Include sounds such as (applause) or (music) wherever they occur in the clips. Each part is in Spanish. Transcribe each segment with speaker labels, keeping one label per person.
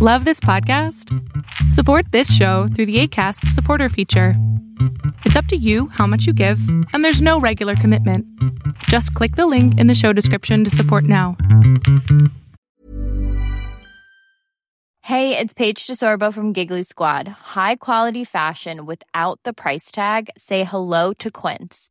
Speaker 1: Love this podcast? Support this show through the ACAST supporter feature. It's up to you how much you give, and there's no regular commitment. Just click the link in the show description to support now.
Speaker 2: Hey, it's Paige DeSorbo from Giggly Squad. High quality fashion without the price tag? Say hello to Quince.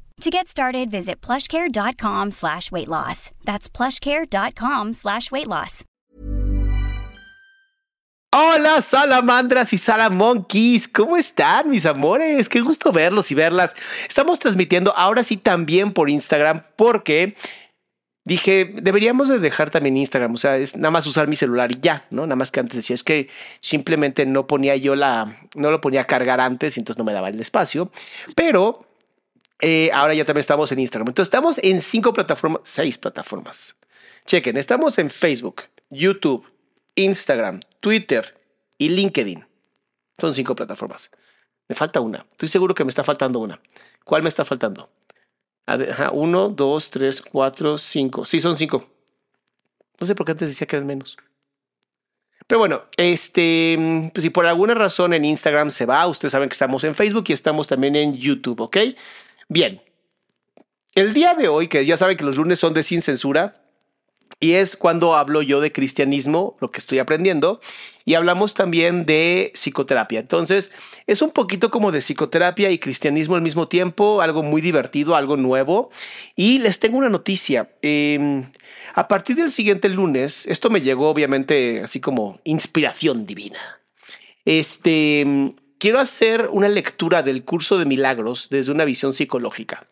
Speaker 3: To get started, visit plushcare.com slash weight loss. That's plushcare.com slash weight loss.
Speaker 4: Hola salamandras y salamonkeys, ¿cómo están mis amores? Qué gusto verlos y verlas. Estamos transmitiendo ahora sí también por Instagram porque dije, deberíamos de dejar también Instagram, o sea, es nada más usar mi celular y ya, ¿no? Nada más que antes decía, es que simplemente no ponía yo la, no lo ponía a cargar antes y entonces no me daba el espacio, pero eh, ahora ya también estamos en Instagram. Entonces estamos en cinco plataformas, seis plataformas. Chequen, estamos en Facebook, YouTube, Instagram, Twitter y LinkedIn. Son cinco plataformas. Me falta una. Estoy seguro que me está faltando una. ¿Cuál me está faltando? Ajá, uno, dos, tres, cuatro, cinco. Sí, son cinco. No sé por qué antes decía que eran menos. Pero bueno, este, pues si por alguna razón en Instagram se va, ustedes saben que estamos en Facebook y estamos también en YouTube, ¿ok? Bien. El día de hoy, que ya saben que los lunes son de sin censura, y es cuando hablo yo de cristianismo, lo que estoy aprendiendo, y hablamos también de psicoterapia. Entonces, es un poquito como de psicoterapia y cristianismo al mismo tiempo, algo muy divertido, algo nuevo. Y les tengo una noticia. Em, a partir del siguiente lunes, esto me llegó obviamente así como inspiración divina. Este, quiero hacer una lectura del curso de milagros desde una visión psicológica.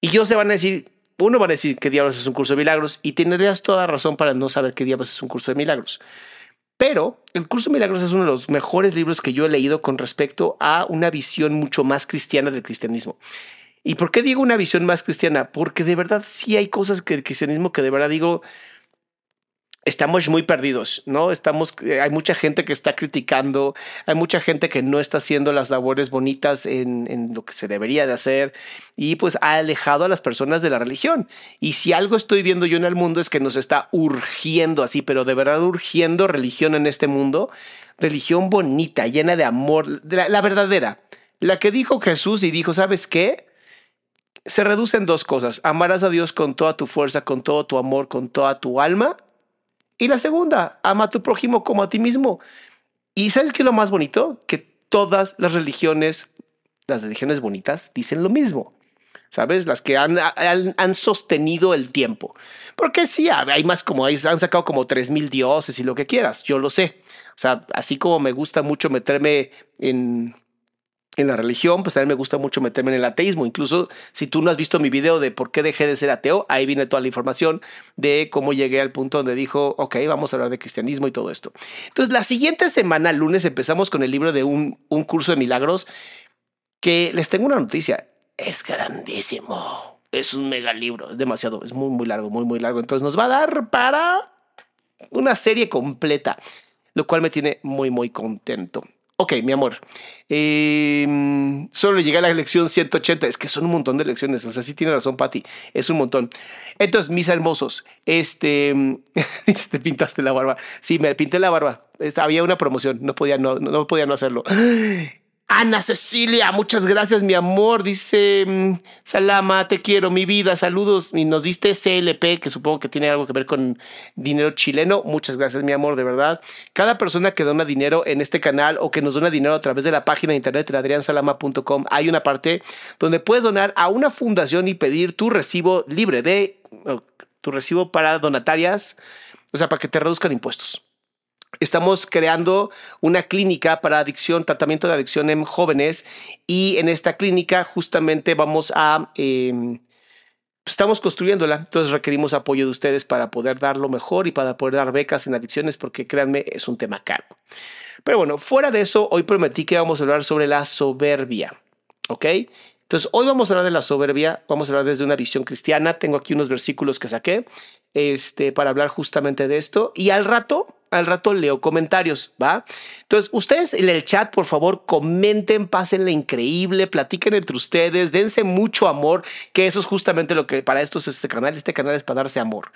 Speaker 4: Y yo se van a decir, uno va a decir que diablos es un curso de milagros y tendrías toda razón para no saber qué diablos es un curso de milagros. Pero el curso de milagros es uno de los mejores libros que yo he leído con respecto a una visión mucho más cristiana del cristianismo. ¿Y por qué digo una visión más cristiana? Porque de verdad sí hay cosas que el cristianismo que de verdad digo, estamos muy perdidos, ¿no? Estamos, eh, hay mucha gente que está criticando, hay mucha gente que no está haciendo las labores bonitas en, en, lo que se debería de hacer y pues ha alejado a las personas de la religión. Y si algo estoy viendo yo en el mundo es que nos está urgiendo así, pero de verdad urgiendo religión en este mundo, religión bonita, llena de amor, la, verdadera, la que dijo Jesús y dijo, ¿sabes qué? Se reduce en dos cosas, amarás a Dios con toda tu fuerza, con todo tu amor, con toda tu alma y la segunda, ama a tu prójimo como a ti mismo. Y sabes qué es lo más bonito? Que todas las religiones, las religiones bonitas, dicen lo mismo. ¿Sabes? Las que han, han, han sostenido el tiempo. Porque sí, hay más como, han sacado como tres mil dioses y lo que quieras, yo lo sé. O sea, así como me gusta mucho meterme en en la religión, pues también me gusta mucho meterme en el ateísmo. Incluso si tú no has visto mi video de por qué dejé de ser ateo, ahí viene toda la información de cómo llegué al punto donde dijo, ok, vamos a hablar de cristianismo y todo esto. Entonces, la siguiente semana, lunes, empezamos con el libro de un, un curso de milagros que les tengo una noticia. Es grandísimo. Es un mega libro. Es demasiado. Es muy, muy largo, muy, muy largo. Entonces nos va a dar para una serie completa, lo cual me tiene muy, muy contento. Ok, mi amor. Eh, solo llegué a la lección 180. Es que son un montón de lecciones. O sea, sí tiene razón, Patti. Es un montón. Entonces, mis hermosos, este. (laughs) te pintaste la barba. Sí, me pinté la barba. Había una promoción. No podía no, no podía no hacerlo. Ana Cecilia, muchas gracias, mi amor. Dice mm, Salama, te quiero, mi vida. Saludos. Y nos diste CLP, que supongo que tiene algo que ver con dinero chileno. Muchas gracias, mi amor, de verdad. Cada persona que dona dinero en este canal o que nos dona dinero a través de la página de internet de adriansalama.com, hay una parte donde puedes donar a una fundación y pedir tu recibo libre de tu recibo para donatarias, o sea, para que te reduzcan impuestos. Estamos creando una clínica para adicción, tratamiento de adicción en jóvenes y en esta clínica justamente vamos a... Em, estamos construyéndola, entonces requerimos apoyo de ustedes para poder dar lo mejor y para poder dar becas en adicciones porque créanme, es un tema caro. Pero bueno, fuera de eso, hoy prometí que vamos a hablar sobre la soberbia, ¿ok? Entonces, hoy vamos a hablar de la soberbia, vamos a hablar desde una visión cristiana. Tengo aquí unos versículos que saqué este, para hablar justamente de esto. Y al rato, al rato leo comentarios, ¿va? Entonces, ustedes en el chat, por favor, comenten, pásenle increíble, platiquen entre ustedes, dense mucho amor, que eso es justamente lo que para esto es este canal. Este canal es para darse amor.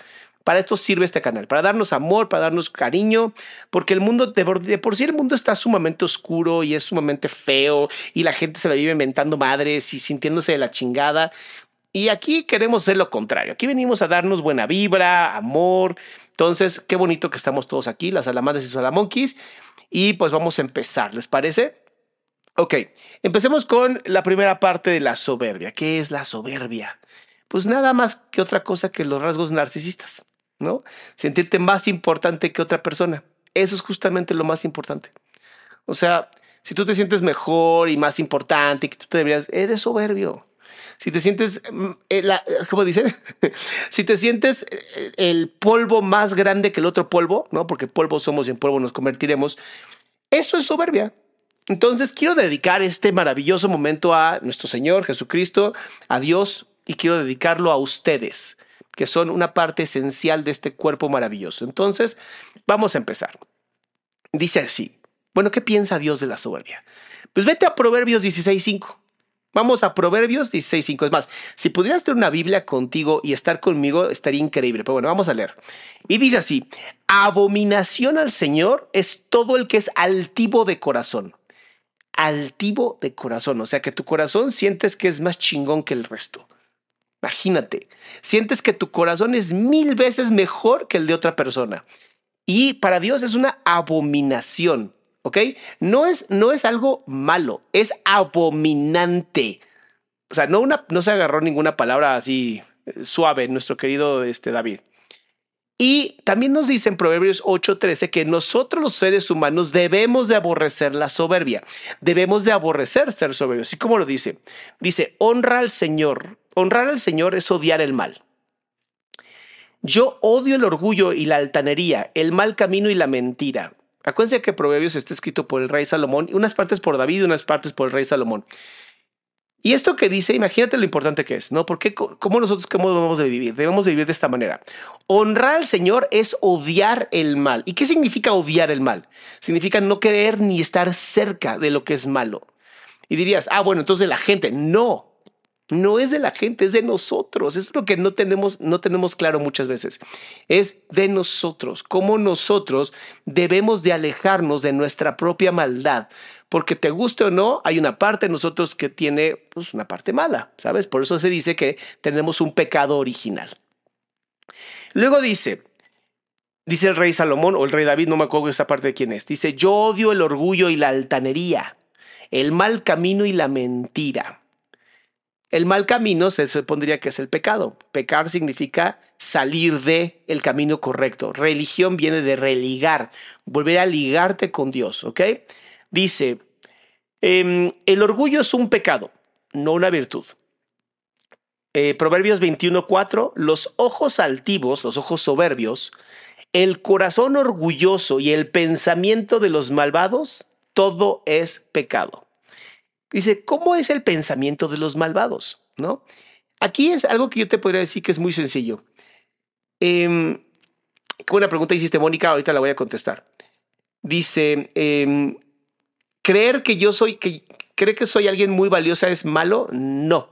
Speaker 4: Para esto sirve este canal, para darnos amor, para darnos cariño, porque el mundo, de por, sí el mundo está sumamente oscuro y es sumamente feo y la gente se la vive inventando madres y sintiéndose de la chingada. Y aquí queremos ser lo contrario. Aquí venimos a darnos buena vibra, amor. Entonces, qué bonito que estamos todos aquí, las salamadres y salamonquis. Y pues vamos a empezar, ¿les parece? Ok, empecemos con la primera parte de la soberbia. ¿Qué es la soberbia? Pues nada más que otra cosa que los rasgos narcisistas. ¿no? Sentirte más importante que otra persona. Eso es justamente lo más importante. O sea, si tú te sientes mejor y más importante, que tú te deberías, eres soberbio. Si te sientes, mm, eh, ¿cómo dicen? (laughs) si te sientes eh, el polvo más grande que el otro polvo, ¿no? Porque polvo somos y en polvo nos convertiremos. Eso es soberbia. Entonces quiero dedicar este maravilloso momento a nuestro Señor Jesucristo, a Dios, y quiero dedicarlo a ustedes que son una parte esencial de este cuerpo maravilloso. Entonces, vamos a empezar. Dice así, bueno, ¿qué piensa Dios de la soberbia? Pues vete a Proverbios 16.5. Vamos a Proverbios 16.5. Es más, si pudieras tener una Biblia contigo y estar conmigo, estaría increíble. Pero bueno, vamos a leer. Y dice así, abominación al Señor es todo el que es altivo de corazón. Altivo de corazón. O sea, que tu corazón sientes que es más chingón que el resto. Imagínate, sientes que tu corazón es mil veces mejor que el de otra persona. Y para Dios es una abominación, ¿ok? No es, no es algo malo, es abominante. O sea, no, una, no se agarró ninguna palabra así eh, suave, nuestro querido este, David. Y también nos dice en Proverbios 8:13 que nosotros los seres humanos debemos de aborrecer la soberbia, debemos de aborrecer ser soberbios. ¿Y cómo lo dice? Dice, honra al Señor Honrar al Señor es odiar el mal. Yo odio el orgullo y la altanería, el mal camino y la mentira. Acuérdense que Proverbios está escrito por el rey Salomón, unas partes por David y unas partes por el rey Salomón. Y esto que dice, imagínate lo importante que es, ¿no? Porque cómo nosotros cómo debemos de vivir, debemos de vivir de esta manera. Honrar al Señor es odiar el mal. ¿Y qué significa odiar el mal? Significa no querer ni estar cerca de lo que es malo. Y dirías, ah, bueno, entonces la gente, no no es de la gente, es de nosotros. Es lo que no tenemos, no tenemos claro muchas veces. Es de nosotros, cómo nosotros debemos de alejarnos de nuestra propia maldad. Porque te guste o no, hay una parte de nosotros que tiene pues, una parte mala, ¿sabes? Por eso se dice que tenemos un pecado original. Luego dice, dice el rey Salomón o el rey David, no me acuerdo esa parte de quién es, dice, yo odio el orgullo y la altanería, el mal camino y la mentira. El mal camino se supondría que es el pecado. Pecar significa salir de el camino correcto. Religión viene de religar, volver a ligarte con Dios, ¿ok? Dice, em, el orgullo es un pecado, no una virtud. Eh, Proverbios 21:4, los ojos altivos, los ojos soberbios, el corazón orgulloso y el pensamiento de los malvados, todo es pecado. Dice, ¿cómo es el pensamiento de los malvados? ¿No? Aquí es algo que yo te podría decir que es muy sencillo. Eh, una pregunta hiciste, Mónica, ahorita la voy a contestar. Dice, em, ¿creer que yo soy, que que soy alguien muy valiosa es malo? No.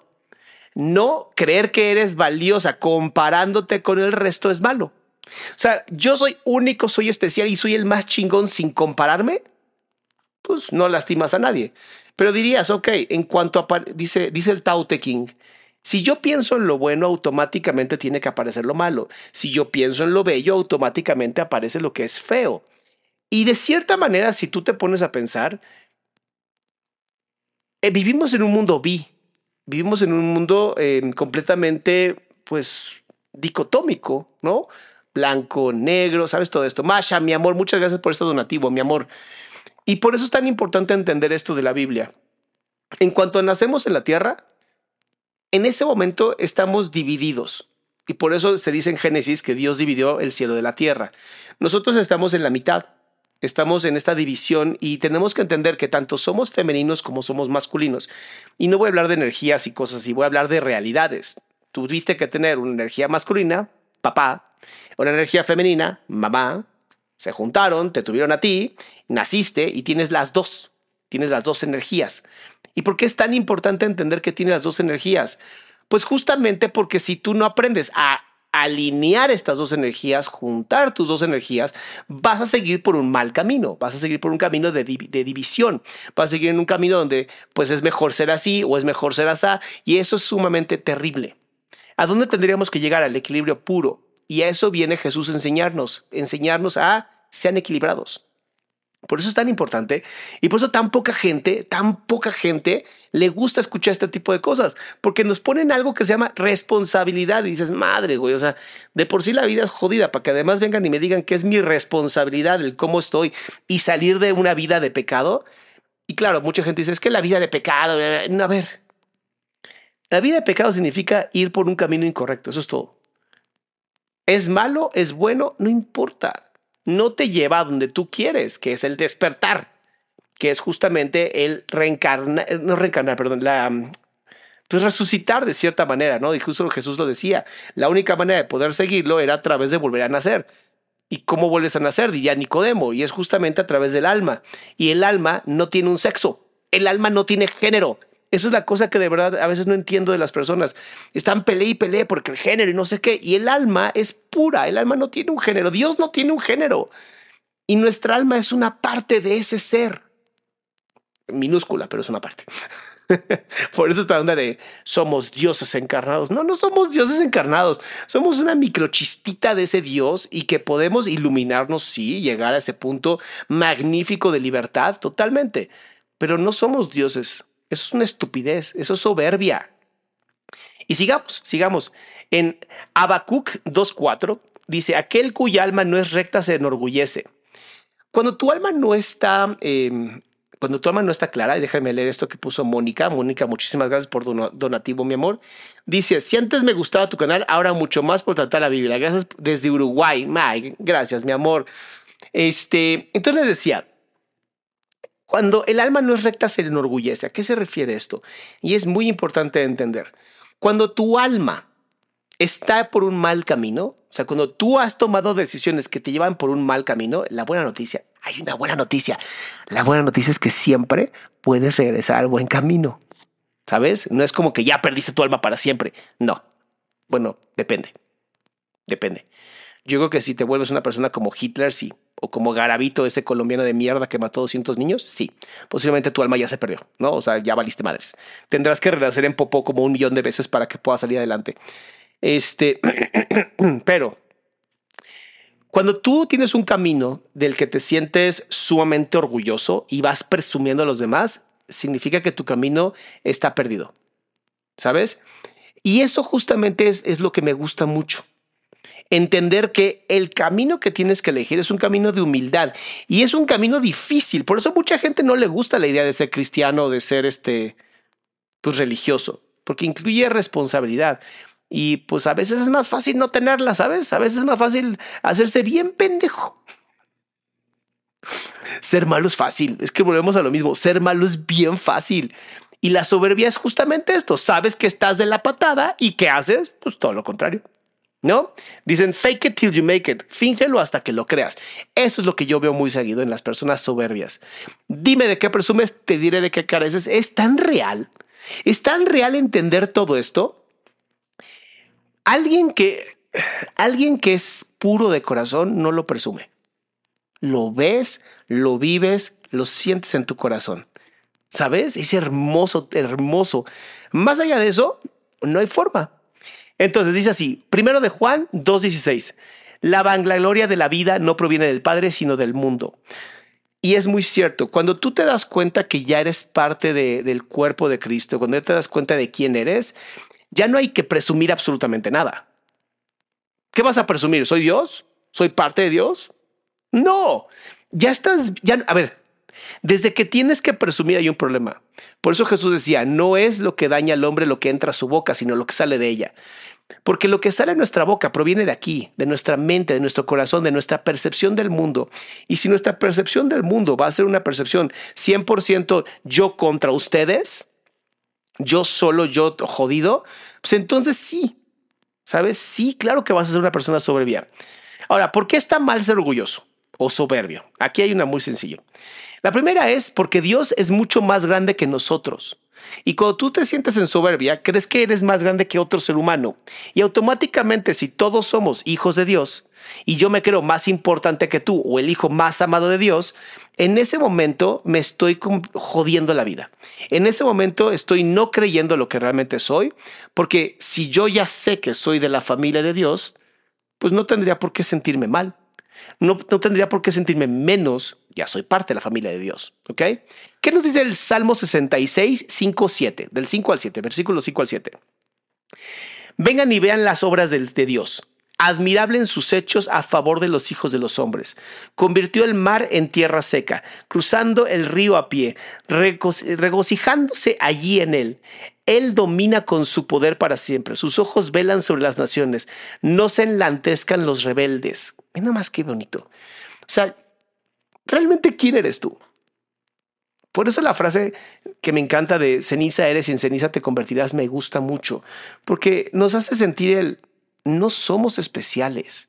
Speaker 4: No creer que eres valiosa comparándote con el resto es malo. O sea, yo soy único, soy especial y soy el más chingón sin compararme pues no lastimas a nadie. Pero dirías, ok, en cuanto a, dice, dice el Tao Te King, si yo pienso en lo bueno, automáticamente tiene que aparecer lo malo. Si yo pienso en lo bello, automáticamente aparece lo que es feo. Y de cierta manera, si tú te pones a pensar, eh, vivimos en un mundo bi, vivimos en un mundo em, completamente, pues, dicotómico, ¿no? Blanco, negro, ¿sabes todo esto? Masha, mi amor, muchas gracias por este donativo, mi amor. Y por eso es tan importante entender esto de la Biblia. En cuanto nacemos en la tierra, en ese momento estamos divididos. Y por eso se dice en Génesis que Dios dividió el cielo de la tierra. Nosotros estamos en la mitad, estamos en esta división y tenemos que entender que tanto somos femeninos como somos masculinos. Y no voy a hablar de energías y cosas así, voy a hablar de realidades. Tuviste que tener una energía masculina, papá, una energía femenina, mamá, se juntaron, te tuvieron a ti, naciste y tienes las dos, tienes las dos energías. ¿Y por qué es tan importante entender que tienes las dos energías? Pues justamente porque si tú no aprendes a alinear estas dos energías, juntar tus dos energías, vas a seguir por un mal camino, vas a seguir por un camino de, división, vas a seguir en un camino donde pues es mejor ser así o es mejor ser así y eso es sumamente terrible. ¿A dónde tendríamos que llegar? Al equilibrio puro. Y a eso viene Jesús enseñarnos, enseñarnos a sean equilibrados. Por eso es tan importante y por eso tan poca gente, tan poca gente le gusta escuchar este tipo de cosas, porque nos ponen algo que se llama responsabilidad y dices, madre, güey, o sea, de por sí la vida es jodida para que además vengan y me digan que es mi responsabilidad el cómo estoy y salir de una vida de pecado. Y claro, mucha gente dice, es que la vida de pecado, a ver, la vida de pecado significa ir por un camino incorrecto, eso es todo. Es malo, es bueno, no importa no te lleva a donde tú quieres, que es el despertar, que es justamente el reencarnar, no reencarnar, perdón, la pues resucitar de cierta manera, ¿no? Justo Jesús lo decía, la única manera de poder seguirlo era a través de volver a nacer. ¿Y cómo vuelves a nacer? Diría Nicodemo, y es justamente a través del alma. Y el alma no tiene un sexo, el alma no tiene género, eso es la cosa que de verdad a veces no entiendo de las personas. Están peleé y peleé porque el género y no sé qué. Y el alma es pura. El alma no tiene un género. Dios no tiene un género. Y nuestra alma es una parte de ese ser. Minúscula, pero es una parte. (laughs) Por eso está onda de somos dioses encarnados. No, no somos dioses encarnados. Somos una microchispita de ese Dios y que podemos iluminarnos, sí, llegar a ese punto magnífico de libertad totalmente. Pero no somos dioses. Eso es una estupidez, eso es soberbia. Y sigamos, sigamos. En Habacuc 2.4 dice, aquel cuya alma no es recta se enorgullece. Cuando tu alma no está, em, cuando tu alma no está clara, y déjame leer esto que puso Mónica. Mónica, muchísimas gracias por donativo, mi amor. Dice, si antes me gustaba tu canal, ahora mucho más por tratar la Biblia. Gracias desde Uruguay. gracias, mi amor. Este, entonces les decía, cuando el alma no es recta, se enorgullece. ¿A qué se refiere esto? Y es muy importante entender. Cuando tu alma está por un mal camino, o sea, cuando tú has tomado decisiones que te llevan por un mal camino, la buena noticia, hay una buena noticia. La buena noticia es que siempre puedes regresar al buen camino. ¿Sabes? No es como que ya perdiste tu alma para siempre. No. Bueno, depende. Depende. Yo creo que si te vuelves una persona como Hitler, sí o como Garabito, ese colombiano de mierda que mató 200 niños, sí, posiblemente tu alma ya se perdió, ¿no? O sea, ya valiste madres. Tendrás que renacer en popó como un millón de veces para que puedas salir adelante. Este, (clears throat) pero cuando tú tienes un camino del que te sientes sumamente orgulloso y vas presumiendo a los demás, significa que tu camino está perdido, ¿sabes? Y eso justamente es, es lo que me gusta mucho entender que el camino que tienes que elegir es un camino de humildad y es un camino difícil. Por eso mucha gente no le gusta la idea de ser cristiano o de ser este, pues religioso, porque incluye responsabilidad. Y pues a veces es más fácil no tenerla, ¿sabes? A veces es más fácil hacerse bien pendejo. Ser malo es fácil. Es que volvemos a lo mismo. Ser malo es bien fácil. Y la soberbia es justamente esto. Sabes que estás de la patada y ¿qué haces? Pues todo lo contrario. ¿No? Dicen fake it till you make it, fíngelo hasta que lo creas. Eso es lo que yo veo muy seguido en las personas soberbias. Dime de qué presumes, te diré de qué careces. Es tan real, es tan real entender todo esto. Alguien que, alguien que es puro de corazón no lo presume. Lo ves, lo vives, lo sientes en tu corazón. ¿Sabes? Es hermoso, hermoso. Más allá de eso, no hay forma. Entonces dice así, primero de Juan 2.16, la vanagloria de la vida no proviene del Padre, sino del mundo. Y es muy cierto, cuando tú te das cuenta que ya eres parte del cuerpo de Cristo, cuando ya te das cuenta de quién eres, ya no hay que presumir absolutamente nada. ¿Qué vas a presumir? ¿Soy Dios? ¿Soy parte de Dios? No, ya estás, ya, a ver, desde que tienes que presumir hay un problema. Por eso Jesús decía, no es lo que daña al hombre lo que entra a su boca, sino lo que sale de ella. Porque lo que sale de nuestra boca proviene de aquí, de nuestra mente, de nuestro corazón, de nuestra percepción del mundo. Y si nuestra percepción del mundo va a ser una percepción 100% yo contra ustedes, yo solo, yo jodido, pues entonces sí, ¿sabes? Sí, claro que vas a ser una persona soberbia. Ahora, ¿por qué está mal ser orgulloso o soberbio? Aquí hay una muy sencilla. La primera es porque Dios es mucho más grande que nosotros. Y cuando tú te sientes en soberbia, crees que eres más grande que otro ser humano. Y automáticamente, si todos somos hijos de Dios, y yo me creo más importante que tú o el hijo más amado de Dios, en ese momento me estoy jodiendo la vida. En ese momento estoy no creyendo lo que realmente soy, porque si yo ya sé que soy de la familia de Dios, pues no tendría por qué sentirme mal. No, tendría por qué sentirme menos, ya soy parte de la familia de Dios. ¿Ok? ¿Qué nos dice el Salmo 66, 5, 7? Del 5 al 7, versículo 5 al 7. Vengan y vean las obras de, Dios admirable en sus hechos a favor de los hijos de los hombres. Convirtió el mar en tierra seca, cruzando el río a pie, regocijándose allí en él. Él domina con su poder para siempre. Sus ojos velan sobre las naciones. No se enlantezcan los rebeldes. Mira más qué bonito. O sea, ¿realmente quién eres tú? Por eso la frase que me encanta de ceniza eres y en ceniza te convertirás me gusta mucho, porque nos hace sentir el no somos especiales.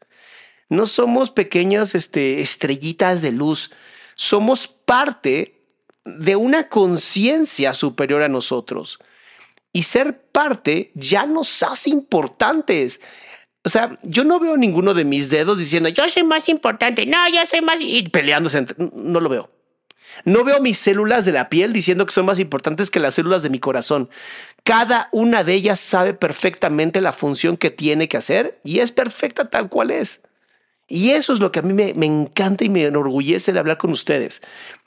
Speaker 4: No somos pequeñas este, estrellitas de luz. Somos parte de una conciencia superior a nosotros. Y ser parte ya nos hace importantes. O sea, yo no veo ninguno de mis dedos diciendo, yo soy más importante, no, yo soy más... y peleándose. No lo veo. No veo mis células de la piel diciendo que son más importantes que las células de mi corazón. Cada una de ellas sabe perfectamente la función que tiene que hacer y es perfecta tal cual es. Y eso es lo que a mí me, encanta y me enorgullece de hablar con ustedes.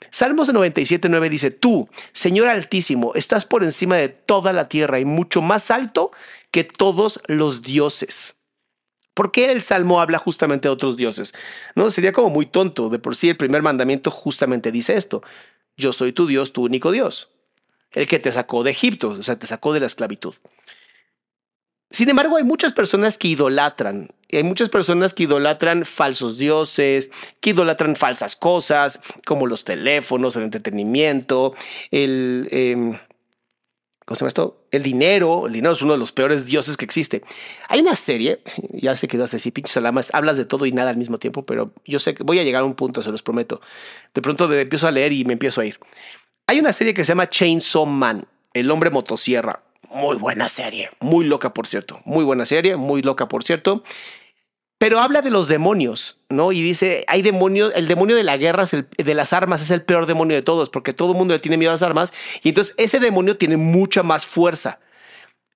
Speaker 4: Salmos 97, 9 dice, tú, Señor Altísimo, estás por encima de toda la tierra y mucho más alto que todos los dioses. ¿Por qué el Salmo habla justamente de otros dioses? No, sería como muy tonto. De por sí el primer mandamiento justamente dice esto. Yo soy tu Dios, tu único Dios. El que te sacó de Egipto, o sea, te sacó de la esclavitud. Sin embargo, hay muchas personas que idolatran. Hay muchas personas que idolatran falsos dioses, que idolatran falsas cosas, como los teléfonos, el entretenimiento, el... Em, ¿cómo se llama? El dinero, el dinero es uno de los peores dioses que existe. Hay una serie, (laughs) ya sé que vas a decir, pinches salamas, hablas de todo y nada al mismo tiempo, pero yo sé que voy a llegar a un punto, se los prometo. De pronto empiezo a leer y me empiezo a ir. Hay una serie que se llama Chainsaw Man, el hombre motosierra. Muy buena serie, muy loca por cierto, muy buena serie, muy loca por cierto pero habla de los demonios, ¿no? Y dice, hay demonios, el demonio de la guerra, de las armas, es el peor demonio de todos, porque todo el mundo le tiene miedo a las armas, y entonces ese demonio tiene mucha más fuerza.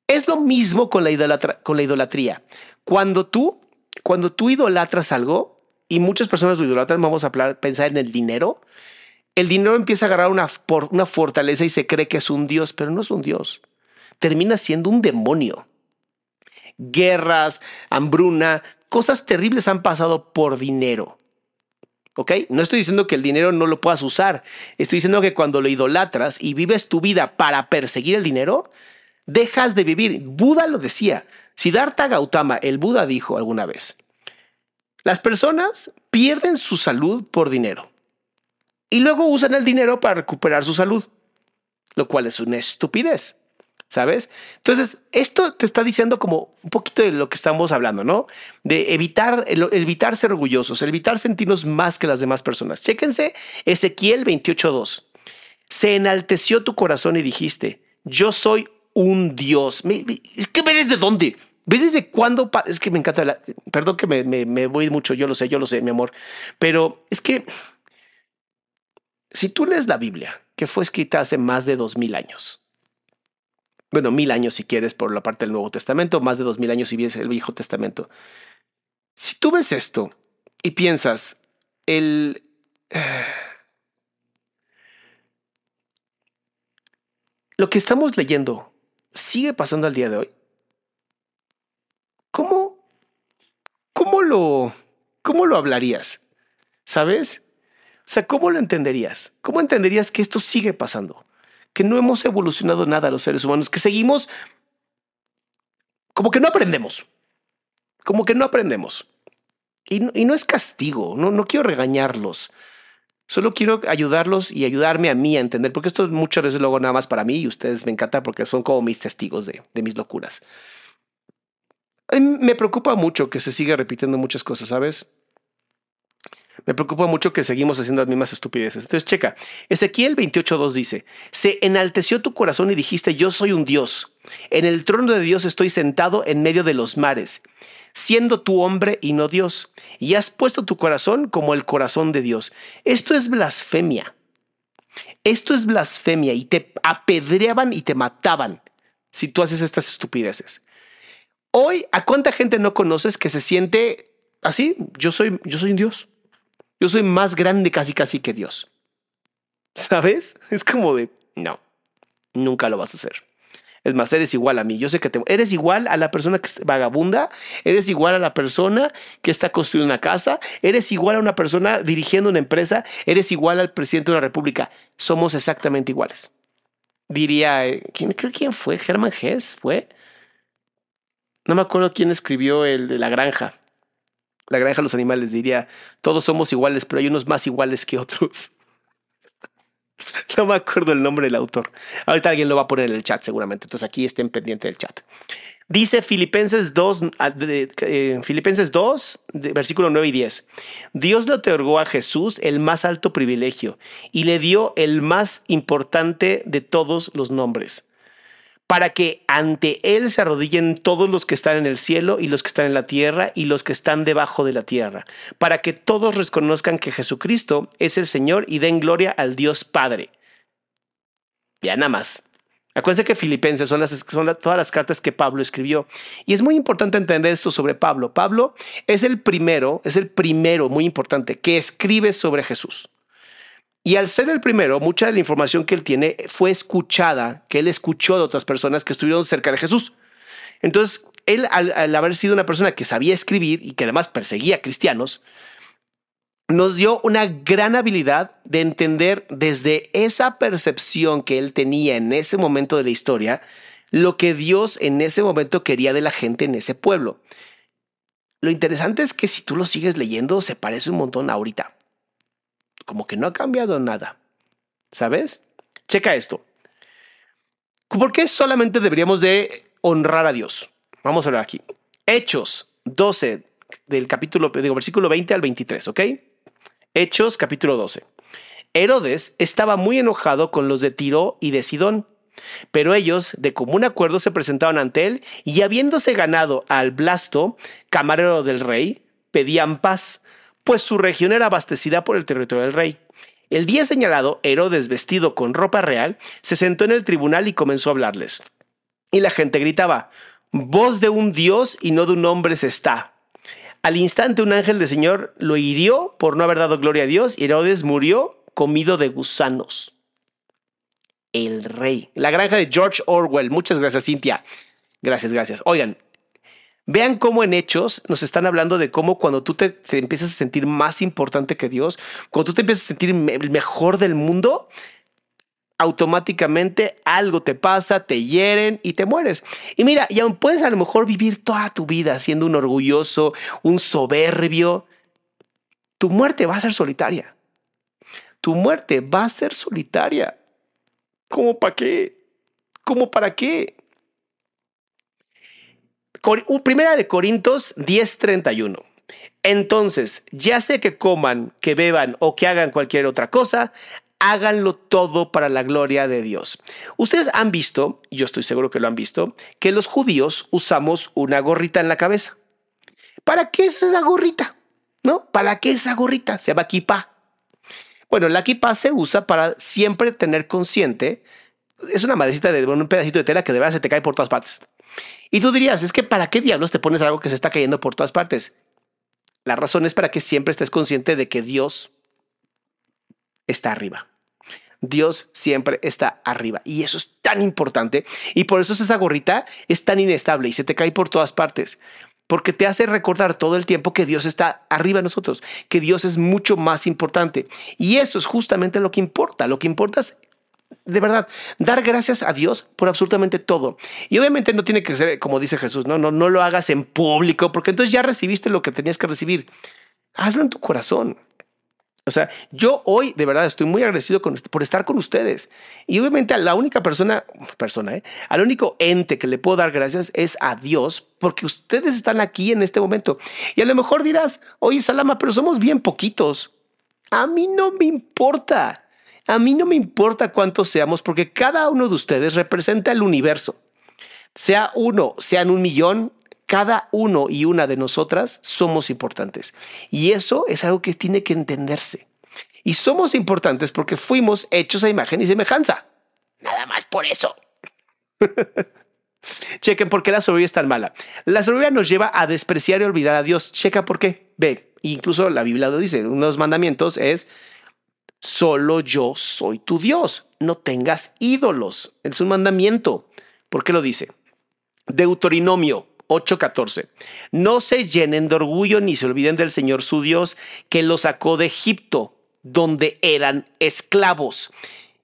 Speaker 4: Es lo mismo con la, con la idolatría. Cuando tú, cuando tú idolatras algo, y muchas personas lo idolatran, vamos a pensar en el dinero, el dinero empieza a agarrar una, una fortaleza y se cree que es un dios, pero no es un dios. Termina siendo un demonio guerras, hambruna, cosas terribles han pasado por dinero. ¿Ok? No estoy diciendo que el dinero no lo puedas usar. Estoy diciendo que cuando lo idolatras y vives tu vida para perseguir el dinero, dejas de vivir. Buda lo decía. Siddhartha Gautama, el Buda, dijo alguna vez: Las personas pierden su salud por dinero y luego usan el dinero para recuperar su salud, lo cual es una estupidez. ¿Sabes? Entonces, esto te está diciendo como un poquito de lo que estamos hablando, ¿no? De evitar, evitar ser orgullosos, evitar sentirnos más que las demás personas. Chéquense Ezequiel 28.2. Se enalteció tu corazón y dijiste, yo soy un Dios. Es que ves de dónde. ¿Ves desde cuándo? Es que me encanta, la, perdón que me, me, me voy mucho, yo lo sé, yo lo sé, mi amor, pero es que si tú lees la Biblia, que fue escrita hace más de dos mil años. Bueno, mil años si quieres por la parte del Nuevo Testamento, más de dos mil años si ves el Viejo Testamento. Si tú ves esto y piensas, el... (sighs) Lo que estamos leyendo sigue pasando al día de hoy. ¿Cómo? ¿Cómo lo, cómo lo hablarías? ¿Sabes? O sea, ¿cómo lo entenderías? ¿Cómo entenderías que esto sigue pasando? Que no hemos evolucionado nada los seres humanos, que seguimos como que no aprendemos, como que no aprendemos. Y no, es castigo, no, no quiero regañarlos. Solo quiero ayudarlos y ayudarme a mí a entender, porque esto muchas veces lo hago nada más para mí y ustedes me encanta porque son como mis testigos de mis locuras. Me preocupa mucho que se siga repitiendo muchas cosas, ¿sabes? Me preocupa mucho que seguimos haciendo las mismas estupideces. Entonces, checa. Ezequiel 28.2 dice, se enalteció tu corazón y dijiste, yo soy un Dios. En el trono de Dios estoy sentado en medio de los mares, siendo tu hombre y no Dios. Y has puesto tu corazón como el corazón de Dios. Esto es blasfemia. Esto es blasfemia y te apedreaban y te mataban si tú haces estas estupideces. Hoy, ¿a cuánta gente no conoces que se siente así? Yo soy, yo soy un Dios. Yo soy más grande casi casi que Dios. ¿Sabes? Es como de, no, nunca lo vas a hacer. Es más, eres igual a mí. Yo sé que te, eres igual a la persona que es vagabunda, eres igual a la persona que está construyendo una casa, eres igual a una persona dirigiendo una empresa, eres igual al presidente de una república. Somos exactamente iguales. Diría, eh, ¿quién, creo quién fue? Germán Hess fue. No me acuerdo quién escribió el de la granja la granja de los animales diría, todos somos iguales, pero hay unos más iguales que otros. (laughs) no me acuerdo el nombre del autor. Ahorita alguien lo va a poner en el chat seguramente, entonces aquí estén pendientes del chat. Dice Filipenses 2, ah, eh, Filipenses 2, versículo 9 y 10. Dios le otorgó a Jesús el más alto privilegio y le dio el más importante de todos los nombres para que ante Él se arrodillen todos los que están en el cielo y los que están en la tierra y los que están debajo de la tierra, para que todos reconozcan que Jesucristo es el Señor y den gloria al Dios Padre. Ya nada más. Acuérdense que Filipenses son, todas las cartas que Pablo escribió. Y es muy importante entender esto sobre Pablo. Pablo es el primero, es el primero muy importante que escribe sobre Jesús. Y al ser el primero, mucha de la información que él tiene fue escuchada, que él escuchó de otras personas que estuvieron cerca de Jesús. Entonces, él, al, haber sido una persona que sabía escribir y que además perseguía cristianos, nos dio una gran habilidad de entender desde esa percepción que él tenía en ese momento de la historia, lo que Dios en ese momento quería de la gente en ese pueblo. Lo interesante es que si tú lo sigues leyendo, se parece un montón ahorita como que no ha cambiado nada. ¿Sabes? Checa esto. ¿Por qué solamente deberíamos de honrar a Dios? Vamos a ver aquí. Hechos 12 del capítulo, digo, versículo 20 al 23, ¿ok? Hechos capítulo 12. Herodes estaba muy enojado con los de Tiro y de Sidón, pero ellos, de común acuerdo, se presentaron ante él y habiéndose ganado al Blasto, camarero del rey, pedían paz pues su región era abastecida por el territorio del rey. El día señalado, Herodes, vestido con ropa real, se sentó en el tribunal y comenzó a hablarles. Y la gente gritaba, voz de un dios y no de un hombre se está. Al instante un ángel del Señor lo hirió por no haber dado gloria a Dios y Herodes murió comido de gusanos. El rey. La granja de George Orwell. Muchas gracias, Cintia. Gracias, gracias. Oigan, Vean cómo en hechos nos están hablando de cómo cuando tú te, empiezas a sentir más importante que Dios, cuando tú te empiezas a sentir el mejor del mundo, automáticamente algo te pasa, te hieren y te mueres. Y mira, y aún puedes a lo mejor vivir toda tu vida siendo un orgulloso, un soberbio, tu muerte va a ser solitaria. Tu muerte va a ser solitaria. ¿Cómo para qué? ¿Cómo para qué? Primera de Corintios 10:31. Entonces, ya sea que coman, que beban o que hagan cualquier otra cosa, háganlo todo para la gloria de Dios. Ustedes han visto, yo estoy seguro que lo han visto, que los judíos usamos una gorrita en la cabeza. ¿Para qué es esa gorrita? ¿No? ¿Para qué esa gorrita? Se llama kippah. Bueno, la equipa se usa para siempre tener consciente. Es una madrecita de un pedacito de tela que de verdad se te cae por todas partes. Y tú dirías, es que ¿para qué diablos te pones algo que se está cayendo por todas partes? La razón es para que siempre estés consciente de que Dios está arriba. Dios siempre está arriba. Y eso es tan importante. Y por eso esa gorrita es tan inestable y se te cae por todas partes. Porque te hace recordar todo el tiempo que Dios está arriba de nosotros, que Dios es mucho más importante. Y eso es justamente lo que importa. Lo que importa es de verdad, dar gracias a Dios por absolutamente todo. Y obviamente no tiene que ser como dice Jesús, no, no, no lo hagas en público, porque entonces ya recibiste lo que tenías que recibir. Hazlo en tu corazón. O sea, yo hoy de verdad estoy muy agradecido por estar con ustedes. Y obviamente a la única persona, persona, ¿eh? al único ente que le puedo dar gracias es a Dios, porque ustedes están aquí en este momento. Y a lo mejor dirás, oye, Salama, pero somos bien poquitos. A mí no me importa. A mí no me importa cuántos seamos, porque cada uno de ustedes representa el universo. Sea uno, sean un millón, cada uno y una de nosotras somos importantes. Y eso es algo que tiene que entenderse. Y somos importantes porque fuimos hechos a imagen y semejanza. Nada más por eso. (laughs) Chequen por qué la soberbia es tan mala. La soberbia nos lleva a despreciar y olvidar a Dios. Checa por qué. Ve, incluso la Biblia lo dice. Uno de los mandamientos es, solo yo soy tu Dios. No tengas ídolos. Es un mandamiento. ¿Por qué lo dice? Deuteronomio 8:14. No se llenen de orgullo ni se olviden del Señor su Dios que los sacó de Egipto, donde eran esclavos.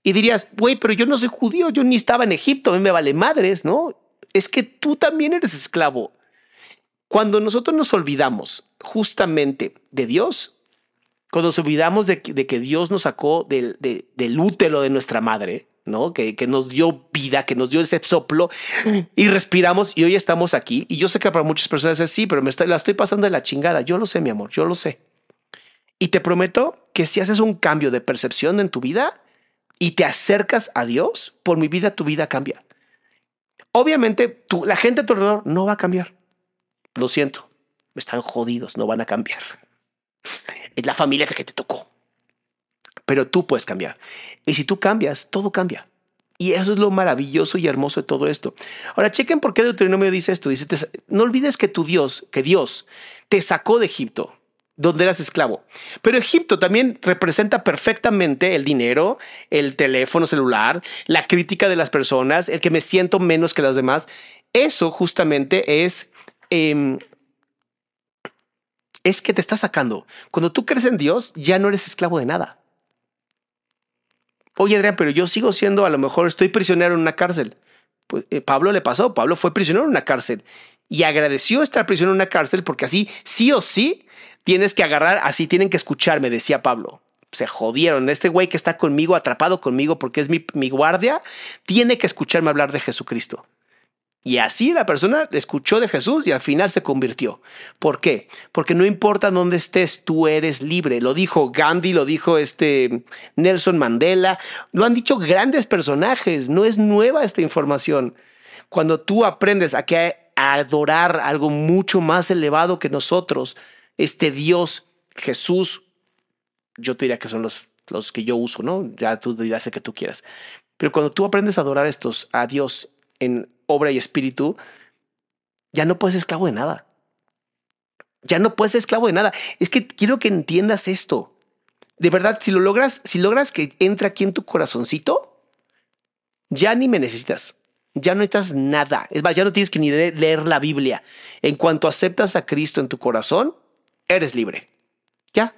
Speaker 4: Y dirías, güey, pero yo no soy judío, yo ni estaba en Egipto, a mí me vale madres, ¿no? Es que tú también eres esclavo. Cuando nosotros nos olvidamos justamente de Dios, cuando nos olvidamos de que, Dios nos sacó del, útero de nuestra madre, ¿no? Que, que, nos dio vida, que nos dio ese soplo y respiramos y hoy estamos aquí. Y yo sé que para muchas personas es sí, pero me la estoy pasando de la chingada. Yo lo sé, mi amor, yo lo sé. Y te prometo que si haces un cambio de percepción en tu vida y te acercas a Dios, por mi vida tu vida cambia. Obviamente, la gente a tu alrededor no va a cambiar. Lo siento, están jodidos, no van a cambiar. Es la familia que te tocó pero tú puedes cambiar. Y si tú cambias, todo cambia. Y eso es lo maravilloso y hermoso de todo esto. Ahora, chequen por qué Deuteronomio dice esto. Dice, no olvides que tu Dios, que Dios te sacó de Egipto, donde eras esclavo. Pero Egipto también representa perfectamente el dinero, el teléfono celular, la crítica de las personas, el que me siento menos que las demás. Eso justamente es... Em, es que te está sacando. Cuando tú crees en Dios, ya no eres esclavo de nada. Oye, Adrián, pero yo sigo siendo, a lo mejor estoy prisionero en una cárcel. Pues eh, Pablo le pasó, Pablo fue prisionero en una cárcel y agradeció estar prisionero en una cárcel porque así, sí o sí, tienes que agarrar, así tienen que escucharme, decía Pablo. Se jodieron. Este güey que está conmigo, atrapado conmigo porque es mi, mi guardia, tiene que escucharme hablar de Jesucristo. Y así la persona escuchó de Jesús y al final se convirtió. ¿Por qué? Porque no importa dónde estés, tú eres libre. Lo dijo Gandhi, lo dijo este Nelson Mandela, lo han dicho grandes personajes. No es nueva esta información. Cuando tú aprendes a, que, adorar algo mucho más elevado que nosotros, este Dios, Jesús, yo te diría que son los, los que yo uso, ¿no? Ya tú dirás el que tú quieras. Pero cuando tú aprendes a adorar estos, a Dios en obra y espíritu, ya no puedes ser esclavo de nada. Ya no puedes ser esclavo de nada. Es que quiero que entiendas esto. De verdad, si lo logras, si logras que entre aquí en tu corazoncito, ya ni me necesitas. Ya no necesitas nada. Es más, ya no tienes que ni leer la Biblia. En cuanto aceptas a Cristo en tu corazón, eres libre. Ya.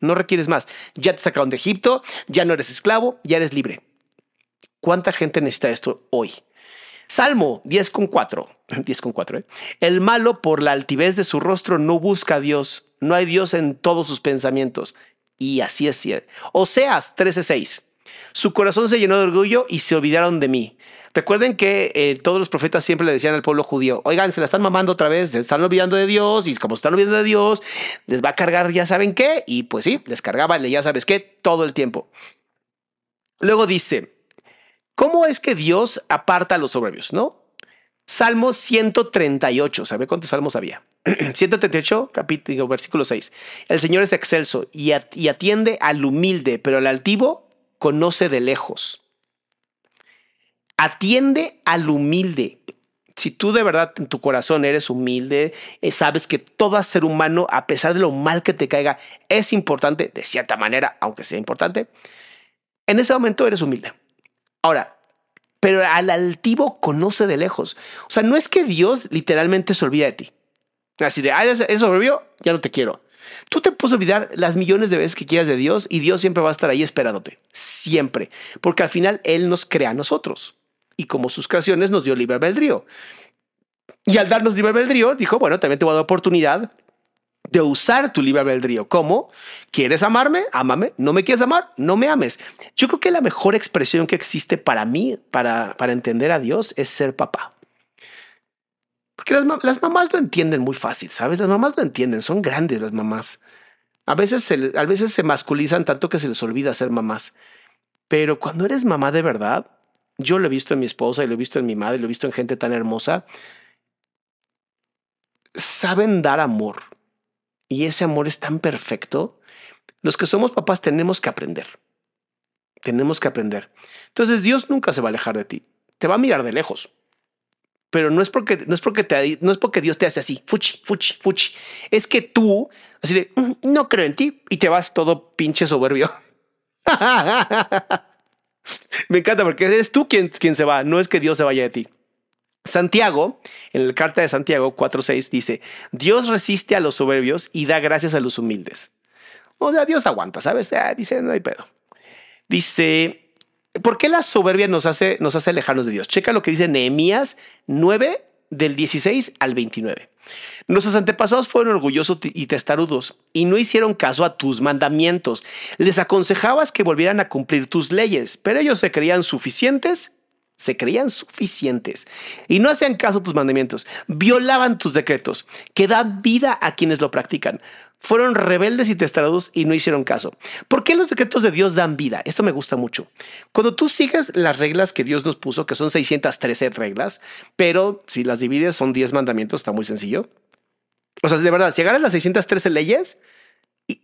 Speaker 4: No requieres más. Ya te sacaron de Egipto, ya no eres esclavo, ya eres libre. ¿Cuánta gente necesita esto hoy? Salmo 10 con 4. 10 (clears throat) con 4. ¿eh? El malo por la altivez de su rostro no busca a Dios. No hay Dios en todos sus pensamientos. Y así es cierto. Oseas 13:6. Su corazón se llenó de orgullo y se olvidaron de mí. Recuerden que eh, todos los profetas siempre le decían al pueblo judío, oigan, se la están mamando otra vez, se están olvidando de Dios y como están olvidando de Dios, les va a cargar ya saben qué. Y pues sí, les cargaba, ya sabes qué, todo el tiempo. Luego dice, ¿Cómo es que Dios aparta a los soberbios? ¿No? Salmo 138, ¿sabe cuántos salmos había? (clears throat) 138, capítulo, versículo 6. El Señor es excelso y, atiende al humilde, pero al altivo conoce de lejos. Atiende al humilde. Si tú de verdad en tu corazón eres humilde, eh, sabes que todo ser humano, a pesar de lo mal que te caiga, es importante, de cierta manera, aunque sea importante, en ese momento eres humilde. Ahora, pero al altivo conoce de lejos. O sea, no es que Dios literalmente se olvida de ti. Así de, ah, sobrevivió, ya no te quiero. Tú te puedes olvidar las millones de veces que quieras de Dios y Dios siempre va a estar ahí esperándote. Siempre. Porque al final Él nos crea a nosotros. Y como sus creaciones nos dio libre albedrío. Y al darnos libre albedrío, dijo, bueno, también te voy a dar oportunidad de usar tu libre albedrío. ¿Cómo? ¿Quieres amarme? Ámame. ¿No me quieres amar? No me ames. Yo creo que la mejor expresión que existe para mí, para, para entender a Dios, es ser papá. Porque las, mamás lo entienden muy fácil, ¿sabes? Las mamás lo entienden, son grandes las mamás. A veces, se, a veces se masculizan tanto que se les olvida ser mamás. Pero cuando eres mamá de verdad, yo lo he visto en mi esposa y lo he visto en mi madre, lo he visto en gente tan hermosa, saben dar amor. Y ese amor es tan perfecto. Los que somos papás tenemos que aprender. Tenemos que aprender. Entonces Dios nunca se va a alejar de ti. Te va a mirar de lejos pero no es porque no es porque te no es porque Dios te hace así, fuchi, fuchi, fuchi. Es que tú así de mm, no creo en ti y te vas todo pinche soberbio. (laughs) Me encanta porque eres tú quien, quien se va, no es que Dios se vaya de ti. Santiago, en la carta de Santiago 4:6 dice, Dios resiste a los soberbios y da gracias a los humildes. O sea, Dios aguanta, ¿sabes? Ah, dice, no hay pedo. Dice, ¿Por qué la soberbia nos hace, nos hace alejarnos de Dios? Checa lo que dice Nehemías 9 del 16 al 29. Nuestros antepasados fueron orgullosos y testarudos y no hicieron caso a tus mandamientos. Les aconsejabas que volvieran a cumplir tus leyes, pero ellos se creían suficientes se creían suficientes y no hacían caso a tus mandamientos, violaban tus decretos, que dan vida a quienes lo practican. Fueron rebeldes y testarudos y no hicieron caso. ¿Por qué los decretos de Dios dan vida? Esto me gusta mucho. Cuando tú sigues las reglas que Dios nos puso, que son 613 reglas, pero si las divides son 10 mandamientos, está muy sencillo. O sea, de verdad, si agarras las 613 leyes,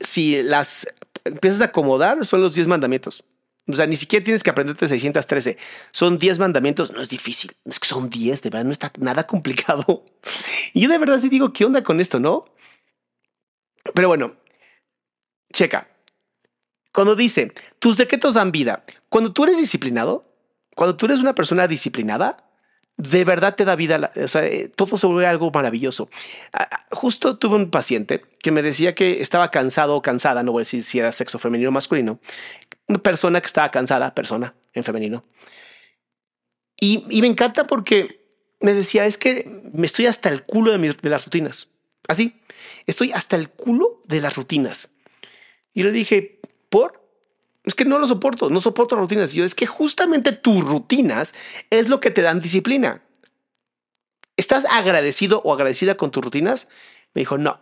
Speaker 4: si las empiezas a acomodar, son los 10 mandamientos. O sea, ni siquiera tienes que aprenderte 613. Son 10 mandamientos. No es difícil. Es que son 10, de verdad, no está nada complicado. (laughs) Y yo de verdad sí digo, ¿qué onda con esto, no? Pero bueno, checa. Cuando dice, tus decretos dan vida, cuando tú eres disciplinado, cuando tú eres una persona disciplinada, de verdad te da vida, o sea, eh, todo se vuelve algo maravilloso. Ah, ah, justo tuve un paciente que me decía que estaba cansado o cansada, no voy a decir si era sexo femenino o masculino, persona que estaba cansada, persona en femenino. Y, me encanta porque me decía, es que me estoy hasta el culo de, de las rutinas. Así, estoy hasta el culo de las rutinas. Y le dije, ¿por? Es que no lo soporto, no soporto rutinas. Y yo, es que justamente tus rutinas es lo que te dan disciplina. ¿Estás agradecido o agradecida con tus rutinas? Me dijo, no.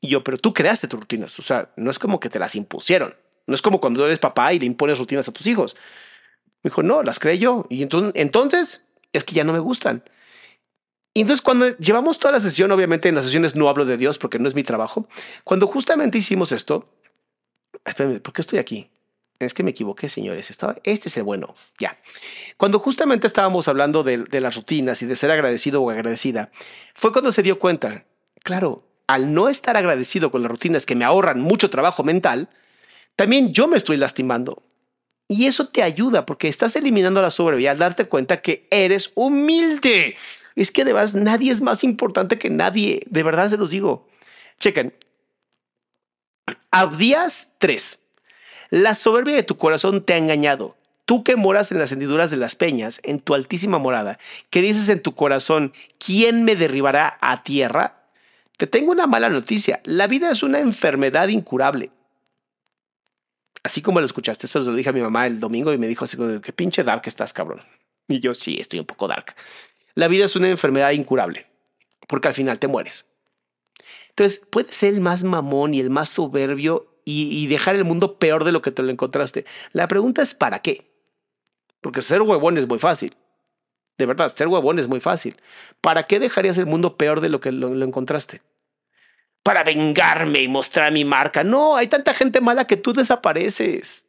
Speaker 4: Y yo, pero tú creaste tus rutinas. O sea, no es como que te las impusieron. No es como cuando eres papá y le impones rutinas a tus hijos. Me dijo, no, las creé yo. Y entonces, es que ya no me gustan. Y entonces cuando llevamos toda la sesión, obviamente en las sesiones no hablo de Dios porque no es mi trabajo. Cuando justamente hicimos esto, espérenme, ¿por qué estoy aquí? Es que me equivoqué, señores. Estaba, este es el bueno. Ya. Cuando justamente estábamos hablando de las rutinas y de ser agradecido o agradecida, fue cuando se dio cuenta. Claro, al no estar agradecido con las rutinas que me ahorran mucho trabajo mental, también yo me estoy lastimando. Y eso te ayuda porque estás eliminando la soberbia al darte cuenta que eres humilde. Es que de verdad nadie es más importante que nadie. De verdad se los digo. Chequen. Abdías 3. La soberbia de tu corazón te ha engañado. Tú que moras en las hendiduras de las peñas, en tu altísima morada, que dices en tu corazón, ¿quién me derribará a tierra? Te tengo una mala noticia. La vida es una enfermedad incurable así como lo escuchaste, eso lo dije a mi mamá el domingo y me dijo así, qué pinche dark estás, cabrón. Y yo, sí, estoy un poco dark. La vida es una enfermedad incurable, porque al final te mueres. Entonces, puedes ser el más mamón y el más soberbio y, dejar el mundo peor de lo que te lo encontraste. La pregunta es, ¿para qué? Porque ser huevón es muy fácil. De verdad, ser huevón es muy fácil. ¿Para qué dejarías el mundo peor de lo que lo, encontraste? Para vengarme y mostrar mi marca. No, hay tanta gente mala que tú desapareces.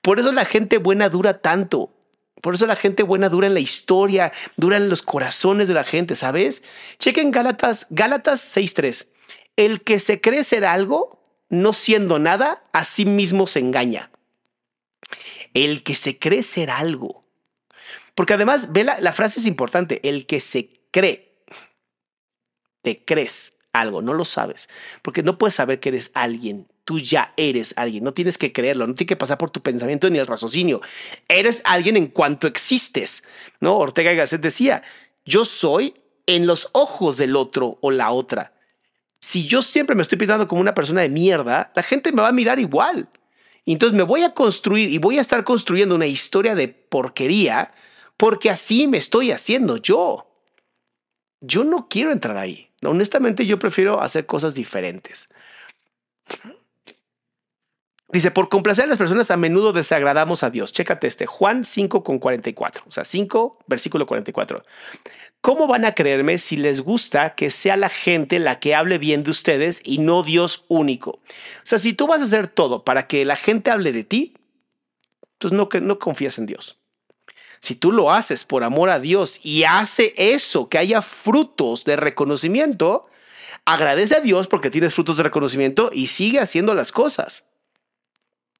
Speaker 4: Por eso la gente buena dura tanto. Por eso la gente buena dura en la historia, dura en los corazones de la gente, ¿sabes? Chequen Gálatas, Gálatas 6.3. El que se cree ser algo, no siendo nada, a sí mismo se engaña. El que se cree ser algo. Porque además, ve la, frase es importante, el que se cree, te crees algo, no lo sabes, porque no puedes saber que eres alguien, tú ya eres alguien, no tienes que creerlo, no tiene que pasar por tu pensamiento ni el raciocinio, eres alguien en cuanto existes, ¿no? Ortega y Gasset decía, yo soy en los ojos del otro o la otra. Si yo siempre me estoy pintando como una persona de mierda, la gente me va a mirar igual. entonces me voy a construir y voy a estar construyendo una historia de porquería porque así me estoy haciendo yo. Yo no quiero entrar ahí. Honestamente, yo prefiero hacer cosas diferentes. Dice, por complacer a las personas a menudo desagradamos a Dios. Chécate este, Juan 5 con 44, o sea, 5, versículo 44. ¿Cómo van a creerme si les gusta que sea la gente la que hable bien de ustedes y no Dios único? O sea, si tú vas a hacer todo para que la gente hable de ti, entonces no, no confías en Dios. Si tú lo haces por amor a Dios y hace eso, que haya frutos de reconocimiento, agradece a Dios porque tienes frutos de reconocimiento y sigue haciendo las cosas.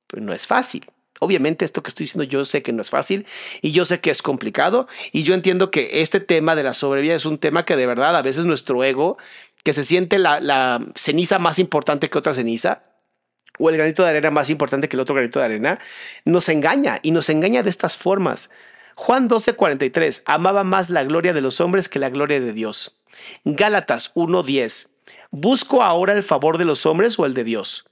Speaker 4: Pero no es fácil. Obviamente esto que estoy diciendo yo sé que no es fácil y yo sé que es complicado y yo entiendo que este tema de la sobrevida es un tema que de verdad a veces nuestro ego, que se siente la, la ceniza más importante que otra ceniza, o el granito de arena más importante que el otro granito de arena, nos engaña y nos engaña de estas formas. Juan 12:43, amaba más la gloria de los hombres que la gloria de Dios. Gálatas 1:10, ¿busco ahora el favor de los hombres o el de Dios?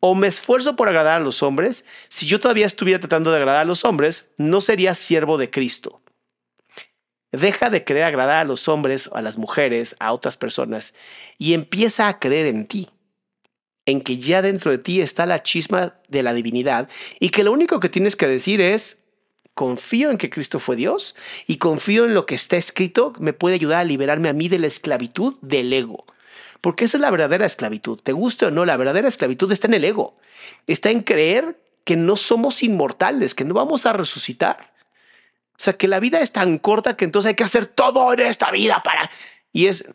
Speaker 4: ¿O me esfuerzo por agradar a los hombres? Si yo todavía estuviera tratando de agradar a los hombres, no sería siervo de Cristo. Deja de querer agradar a los hombres, a las mujeres, a otras personas y empieza a creer en ti en que ya dentro de ti está la chisma de la divinidad y que lo único que tienes que decir es, confío en que Cristo fue Dios y confío en lo que está escrito, me puede ayudar a liberarme a mí de la esclavitud del ego. Porque esa es la verdadera esclavitud. Te guste o no, la verdadera esclavitud está en el ego. Está en creer que no somos inmortales, que no vamos a resucitar. O sea, que la vida es tan corta que entonces hay que hacer todo en esta vida para... Y es,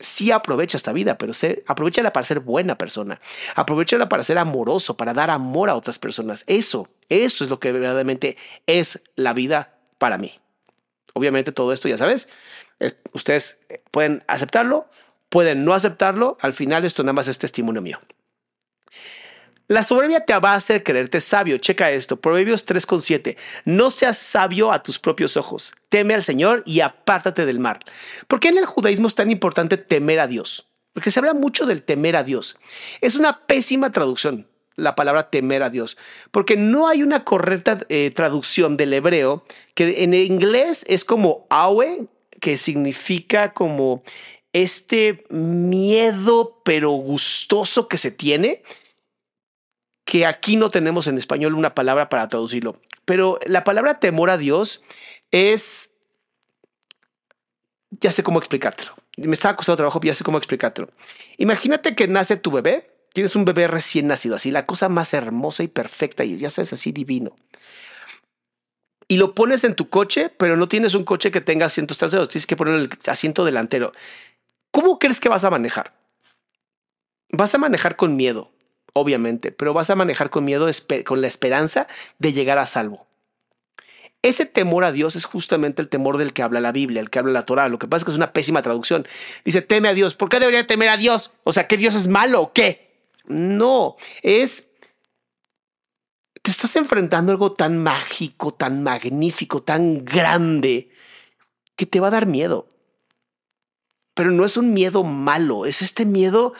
Speaker 4: sí aprovecha esta vida, pero se, aprovechala para ser buena persona. Aprovechala para ser amoroso, para dar amor a otras personas. Eso, eso es lo que verdaderamente es la vida para mí. Obviamente todo esto, ya sabes, ustedes pueden aceptarlo, pueden no aceptarlo. Al final esto nada más es testimonio mío. La soberbia te va a hacer creerte sabio. Checa esto. Proverbios 3,7. No seas sabio a tus propios ojos. Teme al Señor y apártate del mal. ¿Por qué en el judaísmo es tan importante temer a Dios? Porque se habla mucho del temer a Dios. Es una pésima traducción la palabra temer a Dios, porque no hay una correcta eh, traducción del hebreo, que en inglés es como awe, que significa como este miedo pero gustoso que se tiene que aquí no tenemos en español una palabra para traducirlo. Pero la palabra temor a Dios es... Ya sé cómo explicártelo. Me estaba costando trabajo, ya sé cómo explicártelo. Imagínate que nace tu bebé, tienes un bebé recién nacido, así la cosa más hermosa y perfecta y ya sabes, así divino. Y lo pones en tu coche, pero no tienes un coche que tenga asientos traseros, tienes que poner el asiento delantero. ¿Cómo crees que vas a manejar? Vas a manejar con miedo, obviamente, pero vas a manejar con miedo, con la esperanza de llegar a salvo. Ese temor a Dios es justamente el temor del que habla la Biblia, el que habla la Torah. Lo que pasa es que es una pésima traducción. Dice, teme a Dios. ¿Por qué debería temer a Dios? O sea, ¿que Dios es malo o qué? No, es... Te estás enfrentando a algo tan mágico, tan magnífico, tan grande, que te va a dar miedo. Pero no es un miedo malo, es este miedo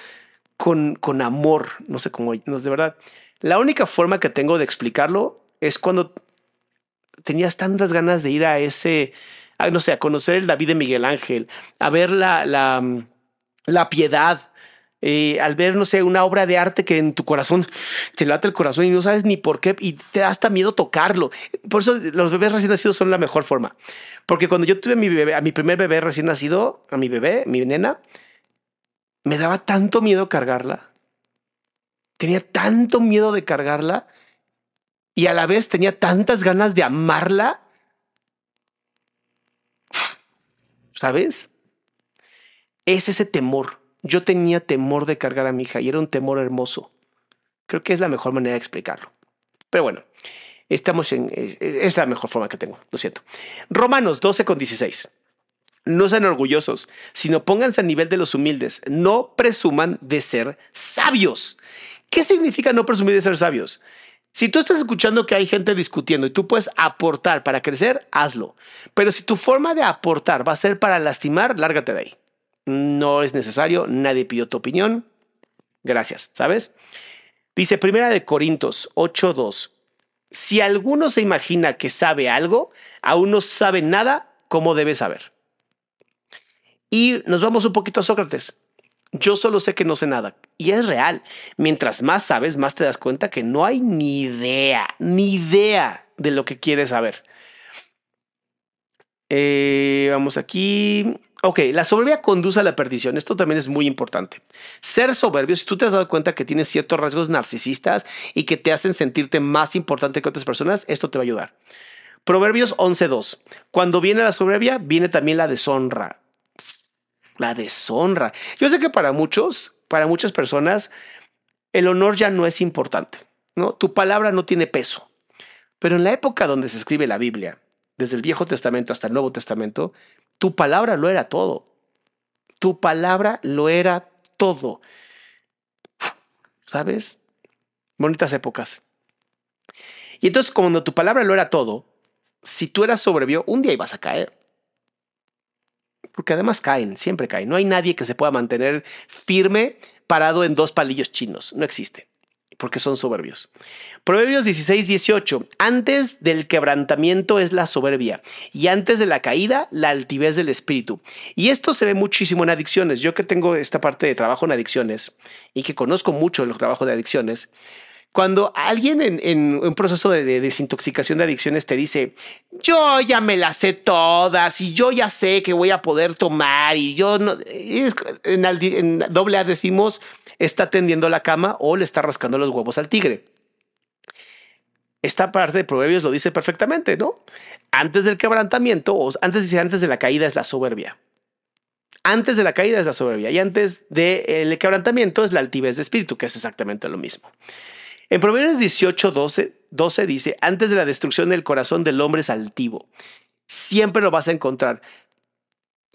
Speaker 4: con, con amor. No sé cómo, no, de verdad. La única forma que tengo de explicarlo es cuando tenías tantas ganas de ir a ese, no sé, a conocer el David de Miguel Ángel, a ver la, la, la piedad eh, al ver, no sé, una obra de arte que en tu corazón te late el corazón y no sabes ni por qué y te da hasta miedo tocarlo. Por eso los bebés recién nacidos son la mejor forma. Porque cuando yo tuve mi bebé, a mi primer bebé recién nacido, a mi bebé, mi nena, me daba tanto miedo cargarla. Tenía tanto miedo de cargarla y a la vez tenía tantas ganas de amarla. ¿Sabes? Es ese temor yo tenía temor de cargar a mi hija y era un temor hermoso. Creo que es la mejor manera de explicarlo. Pero bueno, estamos en... Eh, es la mejor forma que tengo, lo siento. Romanos 12 con 16. No sean orgullosos, sino pónganse a nivel de los humildes. No presuman de ser sabios. ¿Qué significa no presumir de ser sabios? Si tú estás escuchando que hay gente discutiendo y tú puedes aportar para crecer, hazlo. Pero si tu forma de aportar va a ser para lastimar, lárgate de ahí no es necesario, nadie pidió tu opinión. Gracias, ¿sabes? Dice Primera de Corintios 8:2. Si alguno se imagina que sabe algo, aún no sabe nada como debe saber. Y nos vamos un poquito a Sócrates. Yo solo sé que no sé nada. Y es real. Mientras más sabes, más te das cuenta que no hay ni idea, ni idea de lo que quieres saber. Eh, vamos aquí. Ok, la soberbia conduce a la perdición. Esto también es muy importante. Ser soberbio, si tú te has dado cuenta que tienes ciertos rasgos narcisistas y que te hacen sentirte más importante que otras personas, esto te va a ayudar. Proverbios 11.2. Cuando viene la soberbia, viene también la deshonra. La deshonra. Yo sé que para muchos, para muchas personas, el honor ya no es importante. ¿no? Tu palabra no tiene peso. Pero en la época donde se escribe la Biblia, desde el Viejo Testamento hasta el Nuevo Testamento, tu palabra lo era todo. Tu palabra lo era todo. ¿Sabes? Bonitas épocas. Y entonces, cuando tu palabra lo era todo, si tú eras sobrevio, un día ibas a caer. Porque además caen, siempre caen. No hay nadie que se pueda mantener firme parado en dos palillos chinos. No existe porque son soberbios. Proverbios 16, 18. Antes del quebrantamiento es la soberbia y antes de la caída la altivez del espíritu. Y esto se ve muchísimo en adicciones. Yo que tengo esta parte de trabajo en adicciones y que conozco mucho el trabajo de adicciones, cuando alguien en, un proceso de, desintoxicación de adicciones te dice, yo ya me las sé todas y yo ya sé que voy a poder tomar y yo no, en, doble A decimos, está tendiendo la cama o le está rascando los huevos al tigre. Esta parte de Proverbios lo dice perfectamente, ¿no? Antes del quebrantamiento, o antes, antes de la caída es la soberbia. Antes de la caída es la soberbia y antes del quebrantamiento es la altivez de espíritu, que es exactamente lo mismo. En Proverbios 18, 12, 12 dice, antes de la destrucción del corazón del hombre es altivo. Siempre lo vas a encontrar.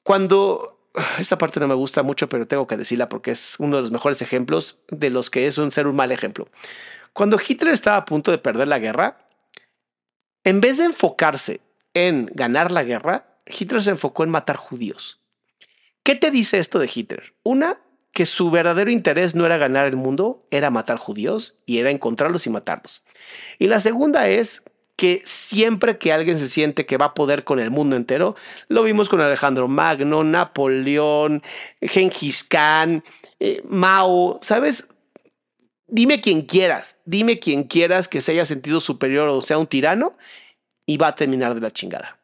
Speaker 4: Cuando (sighs) esta parte no me gusta mucho, pero tengo que decirla porque es uno de los mejores ejemplos de los que es un ser un mal ejemplo. Cuando Hitler estaba a punto de perder la guerra, en vez de enfocarse en ganar la guerra, Hitler se enfocó en matar judíos. ¿Qué te dice esto de Hitler? Una, que su verdadero interés no era ganar el mundo, era matar judíos y era encontrarlos y matarlos. Y la segunda es que siempre que alguien se siente que va a poder con el mundo entero, lo vimos con Alejandro Magno, Napoleón, Genghis Khan, eh, Mao, ¿sabes? Dime quien quieras, dime quien quieras que se haya sentido superior o sea un tirano y va a terminar de la chingada.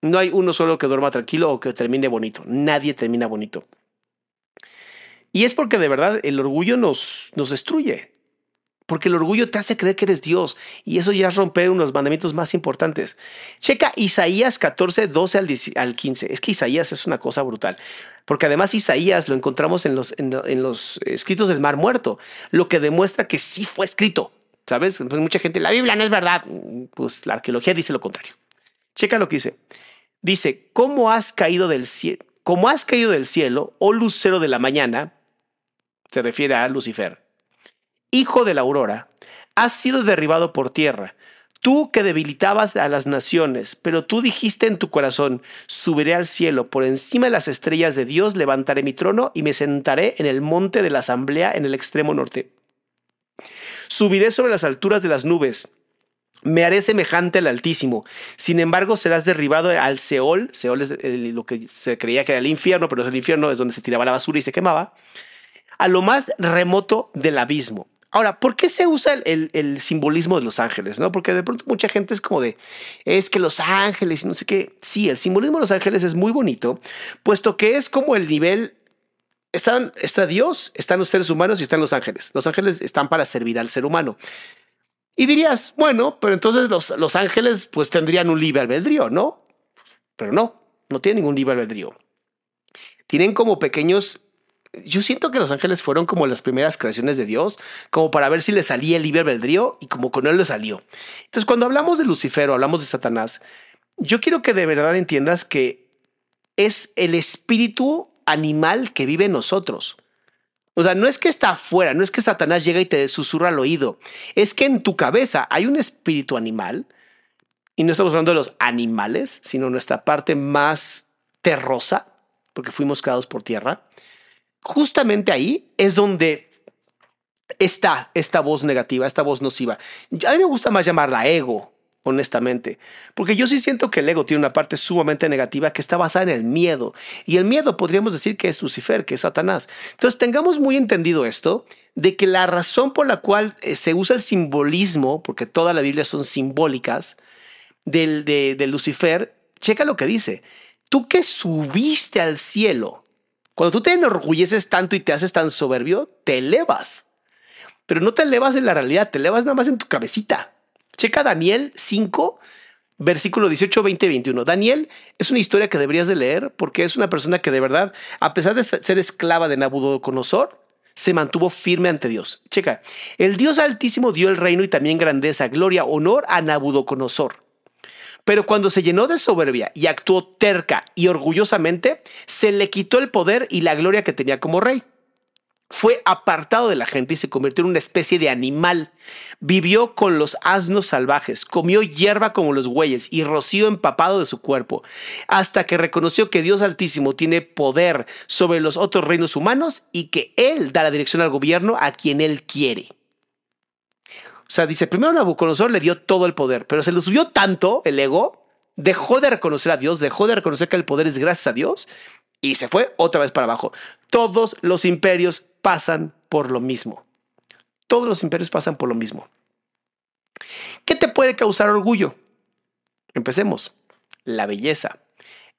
Speaker 4: No hay uno solo que duerma tranquilo o que termine bonito. Nadie termina bonito. Y es porque de verdad el orgullo nos, nos destruye. Porque el orgullo te hace creer que eres Dios y eso ya es romper unos mandamientos más importantes. Checa Isaías 14, 12 al 15. Es que Isaías es una cosa brutal. Porque además Isaías lo encontramos en los, en, los escritos del Mar Muerto, lo que demuestra que sí fue escrito. ¿Sabes? Entonces mucha gente, la Biblia no es verdad. Pues la arqueología dice lo contrario. Checa lo que dice. Dice, ¿cómo has caído del cielo? Como has caído del cielo, oh lucero de la mañana, se refiere a Lucifer hijo de la aurora, has sido derribado por tierra. Tú que debilitabas a las naciones, pero tú dijiste en tu corazón, subiré al cielo, por encima de las estrellas de Dios levantaré mi trono y me sentaré en el monte de la asamblea en el extremo norte. Subiré sobre las alturas de las nubes, me haré semejante al Altísimo. Sin embargo, serás derribado al Seol. Seol es lo que se creía que era el infierno, pero es el infierno, es donde se tiraba la basura y se quemaba a lo más remoto del abismo. Ahora, ¿por qué se usa el, simbolismo de los ángeles? ¿no? Porque de pronto mucha gente es como de, es que los ángeles y no sé qué. Sí, el simbolismo de los ángeles es muy bonito, puesto que es como el nivel, están, está Dios, están los seres humanos y están los ángeles. Los ángeles están para servir al ser humano. Y dirías, bueno, pero entonces los, los ángeles pues tendrían un libre albedrío, ¿no? Pero no, no tienen ningún libre albedrío. Tienen como pequeños yo siento que los ángeles fueron como las primeras creaciones de Dios, como para ver si le salía el libre albedrío y como con él le salió. Entonces, cuando hablamos de Lucifer o hablamos de Satanás, yo quiero que de verdad entiendas que es el espíritu animal que vive en nosotros. O sea, no es que está afuera, no es que Satanás llega y te susurra al oído, es que en tu cabeza hay un espíritu animal, y no estamos hablando de los animales, sino nuestra parte más terrosa, porque fuimos creados por tierra, justamente ahí es donde está esta voz negativa, esta voz nociva. A mí me gusta más llamarla ego, honestamente, porque yo sí siento que el ego tiene una parte sumamente negativa que está basada en el miedo. Y el miedo podríamos decir que es Lucifer, que es Satanás. Entonces tengamos muy entendido esto, de que la razón por la cual eh, se usa el simbolismo, porque toda la Biblia son simbólicas, del, de, de Lucifer, checa lo que dice. Tú que subiste al cielo, cuando tú te enorgulleces tanto y te haces tan soberbio, te elevas. Pero no te elevas en la realidad, te elevas nada más en tu cabecita. Checa Daniel 5, versículo 18, 20, 21. Daniel es una historia que deberías de leer porque es una persona que de verdad, a pesar de ser esclava de Nabucodonosor, se mantuvo firme ante Dios. Checa, el Dios Altísimo dio el reino y también grandeza, gloria, honor a Nabucodonosor. Pero cuando se llenó de soberbia y actuó terca y orgullosamente, se le quitó el poder y la gloria que tenía como rey. Fue apartado de la gente y se convirtió en una especie de animal. Vivió con los asnos salvajes, comió hierba como los bueyes y rocío empapado de su cuerpo, hasta que reconoció que Dios Altísimo tiene poder sobre los otros reinos humanos y que Él da la dirección al gobierno a quien Él quiere. O sea, dice, primero Nabucodonosor le dio todo el poder, pero se le subió tanto el ego, dejó de reconocer a Dios, dejó de reconocer que el poder es gracias a Dios y se fue otra vez para abajo. Todos los imperios pasan por lo mismo. Todos los imperios pasan por lo mismo. ¿Qué te puede causar orgullo? Empecemos. La belleza.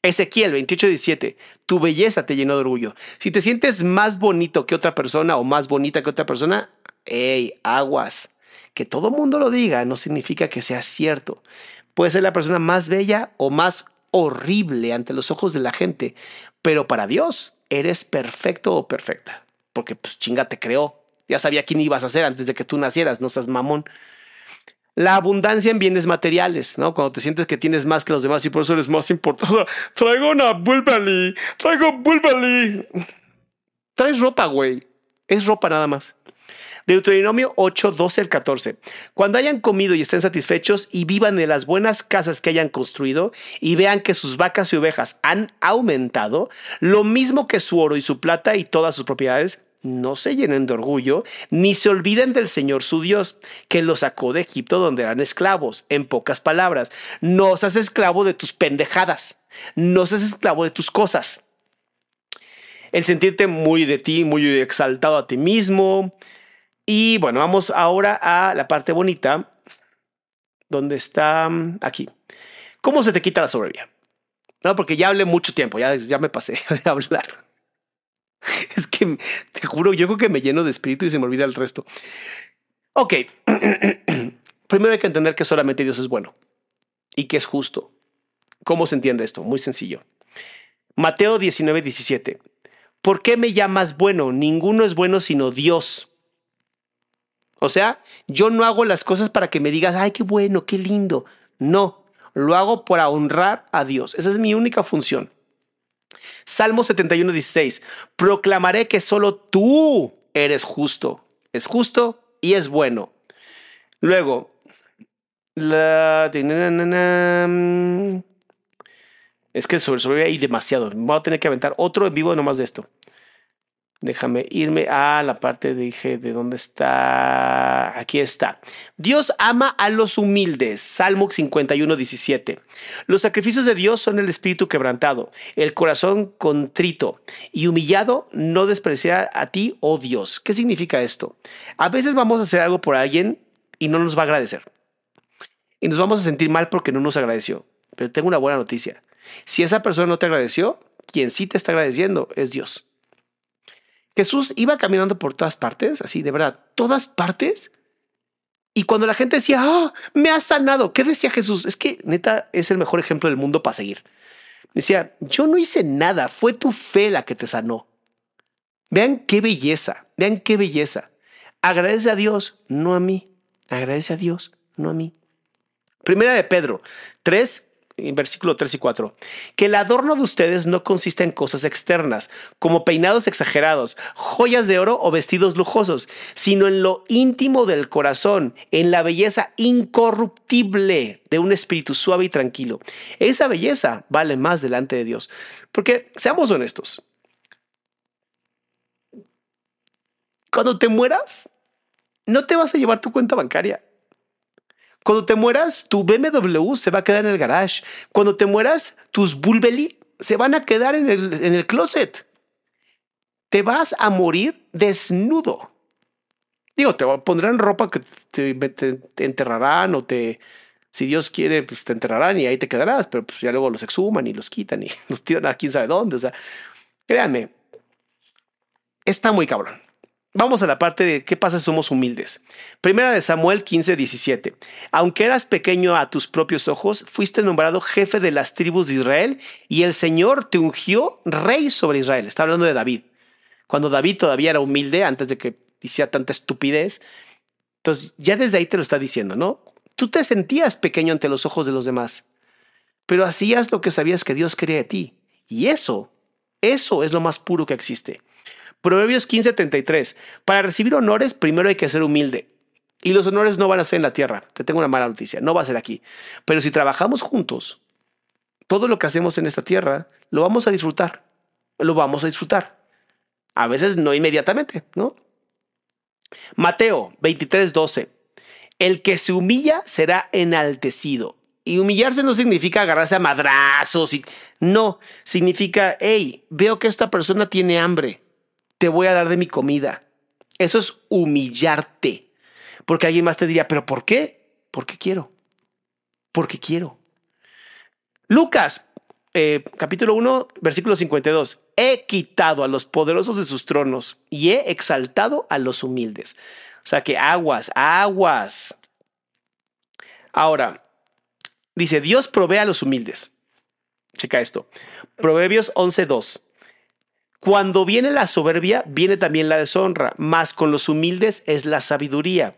Speaker 4: Ezequiel 28:17, tu belleza te llenó de orgullo. Si te sientes más bonito que otra persona o más bonita que otra persona, hey, aguas. Que todo mundo lo diga no significa que sea cierto. Puede ser la persona más bella o más horrible ante los ojos de la gente, pero para Dios eres perfecto o perfecta, porque pues chinga te creó. Ya sabía quién ibas a ser antes de que tú nacieras, no seas mamón. La abundancia en bienes materiales, ¿no? Cuando te sientes que tienes más que los demás y por eso eres más importante. (laughs) Traigo una Bulbali, traigo Bulbali. Traes ropa, güey. Es ropa nada más. Deuteronomio 8, 12 al 14. Cuando hayan comido y estén satisfechos y vivan en las buenas casas que hayan construido y vean que sus vacas y ovejas han aumentado, lo mismo que su oro y su plata y todas sus propiedades, no se llenen de orgullo, ni se olviden del Señor su Dios, que los sacó de Egipto donde eran esclavos. En pocas palabras, no seas esclavo de tus pendejadas, no seas esclavo de tus cosas. El sentirte muy de ti, muy exaltado a ti mismo, y bueno, vamos ahora a la parte bonita, donde está mm, aquí. ¿Cómo se te quita la soberbia? No, porque ya hablé mucho tiempo, ya, ya me pasé (laughs) de hablar. (laughs) Es que te juro, yo creo que me lleno de espíritu y se me olvida el resto. Ok, (clears throat) primero hay que entender que solamente Dios es bueno y que es justo. ¿Cómo se entiende esto? Muy sencillo. Mateo 19, 17. ¿Por qué me llamas bueno? Ninguno es bueno sino Dios. O sea, yo no hago las cosas para que me digas, ay, qué bueno, qué lindo. No, lo hago para honrar a Dios. Esa es mi única función. Salmo 71, 16. Proclamaré que solo tú eres justo. Es justo y es bueno. Luego, la... Es que sobre, sobre hay demasiado. Voy a tener que aventar otro en vivo nomás de esto. Déjame irme a la parte, dije, ¿de dónde está? Aquí está. Dios ama a los humildes. Salmo 51, 17. Los sacrificios de Dios son el espíritu quebrantado, el corazón contrito y humillado no despreciará a ti, oh Dios. ¿Qué significa esto? A veces vamos a hacer algo por alguien y no nos va a agradecer. Y nos vamos a sentir mal porque no nos agradeció. Pero tengo una buena noticia. Si esa persona no te agradeció, quien sí te está agradeciendo es Dios. Jesús iba caminando por todas partes, así de verdad, todas partes. Y cuando la gente decía, oh, me has sanado, ¿qué decía Jesús? Es que neta es el mejor ejemplo del mundo para seguir. Decía, yo no hice nada, fue tu fe la que te sanó. Vean qué belleza, vean qué belleza. Agradece a Dios, no a mí. Agradece a Dios, no a mí. Primera de Pedro 3, en versículo 3 y 4, que el adorno de ustedes no consiste en cosas externas, como peinados exagerados, joyas de oro o vestidos lujosos, sino en lo íntimo del corazón, en la belleza incorruptible de un espíritu suave y tranquilo. Esa belleza vale más delante de Dios. Porque, seamos honestos, cuando te mueras, no te vas a llevar tu cuenta bancaria. Cuando te mueras, tu BMW se va a quedar en el garage. Cuando te mueras, tus Bulbeli se van a quedar en el, en el closet. Te vas a morir desnudo. Digo, te pondrán ropa que te, enterrarán o te, si Dios quiere, pues te enterrarán y ahí te quedarás, pero pues ya luego los exhuman y los quitan y (laughs) los tiran a quién sabe dónde. O sea, créanme, está muy cabrón. Vamos a la parte de qué pasa si somos humildes. Primera de Samuel 15, 17. Aunque eras pequeño a tus propios ojos, fuiste nombrado jefe de las tribus de Israel y el Señor te ungió rey sobre Israel. Está hablando de David. Cuando David todavía era humilde, antes de que hiciera tanta estupidez. Entonces, ya desde ahí te lo está diciendo, ¿no? Tú te sentías pequeño ante los ojos de los demás, pero hacías lo que sabías que Dios quería de ti. Y eso, eso es lo más puro que existe. Proverbios 15:33. Para recibir honores, primero hay que ser humilde. Y los honores no van a ser en la tierra. Te tengo una mala noticia, no va a ser aquí. Pero si trabajamos juntos, todo lo que hacemos en esta tierra lo vamos a disfrutar. Lo vamos a disfrutar. A veces no inmediatamente, ¿no? Mateo 23:12. El que se humilla será enaltecido. Y humillarse no significa agarrarse a madrazos. Y, no, significa, hey, veo que esta persona tiene hambre te voy a dar de mi comida. Eso es humillarte. Porque alguien más te diría, pero ¿por qué? Porque quiero. Porque quiero. Lucas, eh, capítulo 1, versículo 52. He quitado a los poderosos de sus tronos y he exaltado a los humildes. O sea que aguas, aguas. Ahora, dice, Dios provee a los humildes. Checa esto. Proverbios 11.2. Cuando viene la soberbia, viene también la deshonra, mas con los humildes es la sabiduría.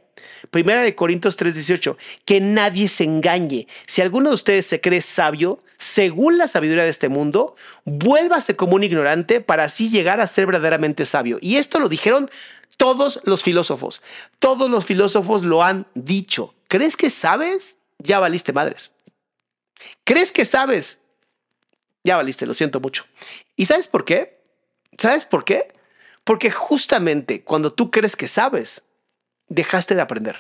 Speaker 4: Primera de Corintios 3:18, que nadie se engañe. Si alguno de ustedes se cree sabio, según la sabiduría de este mundo, vuélvase como un ignorante para así llegar a ser verdaderamente sabio. Y esto lo dijeron todos los filósofos. Todos los filósofos lo han dicho. ¿Crees que sabes? Ya valiste madres. ¿Crees que sabes? Ya valiste, lo siento mucho. ¿Y sabes por qué? ¿Sabes por qué? Porque justamente cuando tú crees que sabes, dejaste de aprender.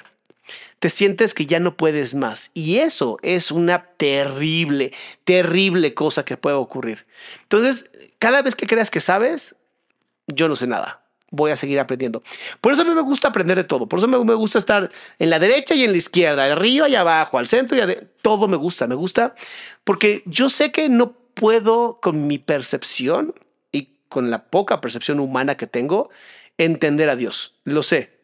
Speaker 4: Te sientes que ya no puedes más. Y eso es una terrible, terrible cosa que puede ocurrir. Entonces, cada vez que creas que sabes, yo no sé nada. Voy a seguir aprendiendo. Por eso a mí me gusta aprender de todo. Por eso me, gusta estar en la derecha y en la izquierda, arriba y abajo, al centro y todo me gusta. Me gusta porque yo sé que no puedo con mi percepción con la poca percepción humana que tengo, entender a Dios. Lo sé.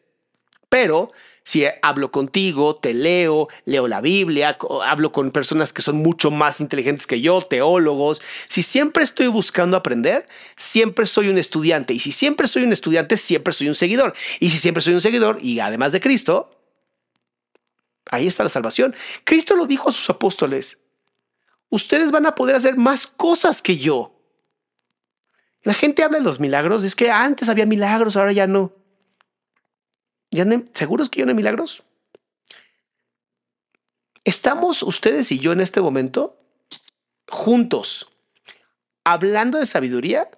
Speaker 4: Pero si hablo contigo, te leo, leo la Biblia, hablo con personas que son mucho más inteligentes que yo, teólogos, si siempre estoy buscando aprender, siempre soy un estudiante. Y si siempre soy un estudiante, siempre soy un seguidor. Y si siempre soy un seguidor, y además de Cristo, ahí está la salvación. Cristo lo dijo a sus apóstoles. Ustedes van a poder hacer más cosas que yo. La gente habla de los milagros. Es que antes había milagros, ahora ya no. ¿Ya no ¿Seguros que ya no hay milagros? Estamos ustedes y yo en este momento juntos, hablando de sabiduría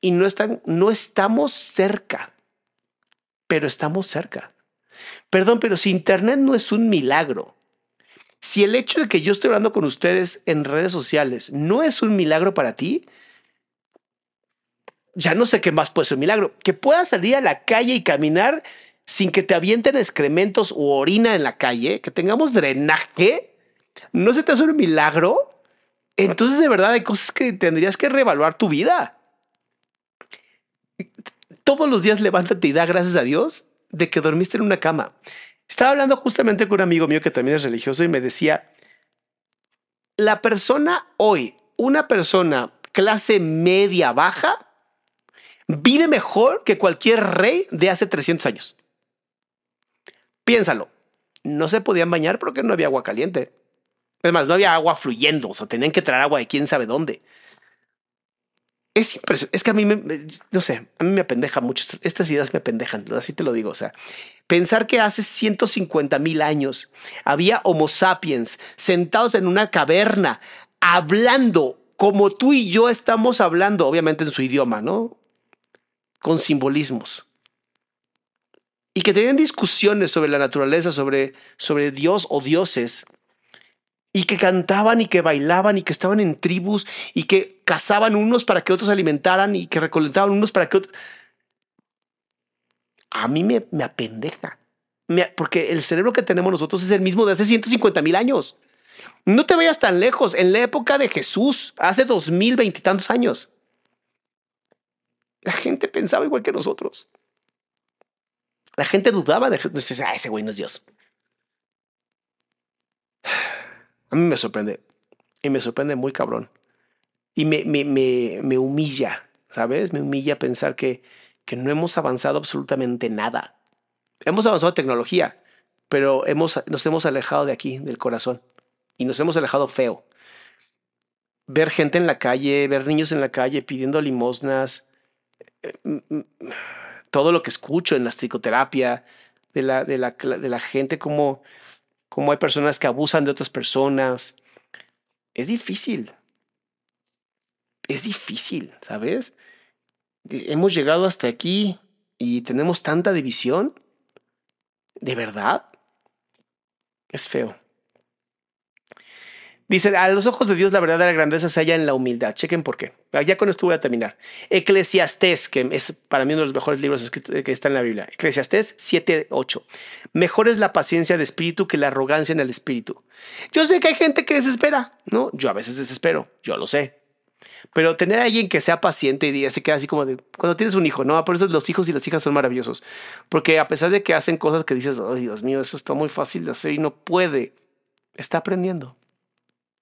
Speaker 4: y no, están, no estamos cerca, pero estamos cerca. Perdón, pero si Internet no es un milagro, si el hecho de que yo estoy hablando con ustedes en redes sociales no es un milagro para ti, ya no sé qué más puede ser un milagro. Que puedas salir a la calle y caminar sin que te avienten excrementos o orina en la calle, que tengamos drenaje, no se te hace un milagro. Entonces, de verdad, hay cosas que tendrías que reevaluar tu vida. Todos los días levántate y da gracias a Dios de que dormiste en una cama. Estaba hablando justamente con un amigo mío que también es religioso y me decía, la persona hoy, una persona clase media baja, vive mejor que cualquier rey de hace 300 años. Piénsalo, no se podían bañar porque no había agua caliente. Es más, no había agua fluyendo, o sea, tenían que traer agua de quién sabe dónde. Es impresionante. Es que a mí me, no sé, a mí me apendeja mucho. Estas ideas me apendejan, así te lo digo. O sea, pensar que hace 150 mil años había Homo sapiens sentados en una caverna hablando como tú y yo estamos hablando, obviamente en su idioma, ¿no? Con simbolismos. Y que tenían discusiones sobre la naturaleza, sobre, sobre Dios o dioses y que cantaban y que bailaban y que estaban en tribus y que cazaban unos para que otros alimentaran y que recolectaban unos para que otros... A mí me, me apendeja, porque el cerebro que tenemos nosotros es el mismo de hace 150 mil años. No te vayas tan lejos, en la época de Jesús, hace dos mil veintitantos años. La gente pensaba igual que nosotros. La gente dudaba de Jesús. Ah, ese güey no es Dios. (sighs) A mí me sorprende. Y me sorprende muy cabrón. Y me, me, me, me humilla, ¿sabes? Me humilla pensar que, que no hemos avanzado absolutamente nada. Hemos avanzado tecnología, pero hemos, nos hemos alejado de aquí, del corazón. Y nos hemos alejado feo. Ver gente en la calle, ver niños en la calle pidiendo limosnas, todo lo que escucho en la psicoterapia, de la, de la, de la gente como como hay personas que abusan de otras personas. Es difícil. Es difícil, ¿sabes? Eh, hemos llegado hasta aquí y tenemos tanta división. ¿De verdad? Es feo. Dice, a los ojos de Dios la verdadera grandeza se halla en la humildad. Chequen por qué. Ah, ya con esto voy a terminar. Eclesiastés, que es para mí uno de los mejores libros escritos que está en la Biblia. Eclesiastés 7.8. Mejor es la paciencia de espíritu que la arrogancia en el espíritu. Yo sé que hay gente que desespera, ¿no? Yo a veces desespero, yo lo sé. Pero tener a alguien que sea paciente y se queda así como de cuando tienes un hijo, ¿no? Por eso los hijos y las hijas son maravillosos. Porque a pesar de que hacen cosas que dices, ay Dios mío, eso está muy fácil de hacer y no puede, está aprendiendo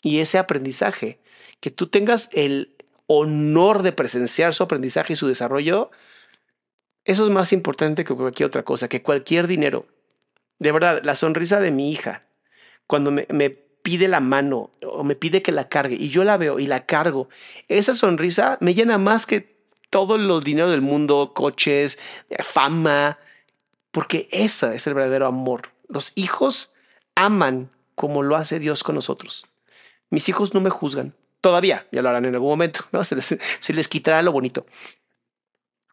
Speaker 4: y ese aprendizaje, que tú tengas el honor de presenciar su aprendizaje y su desarrollo, eso es más importante que cualquier otra cosa, que cualquier dinero. De verdad, la sonrisa de mi hija, cuando me, pide la mano o me pide que la cargue y yo la veo y la cargo, esa sonrisa me llena más que todo el dinero del mundo, coches, fama, porque ese es el verdadero amor. Los hijos aman como lo hace Dios con nosotros. Mis hijos no me juzgan. Todavía, ya lo harán en algún momento. ¿no? (laughs) Se, les, quitará lo bonito.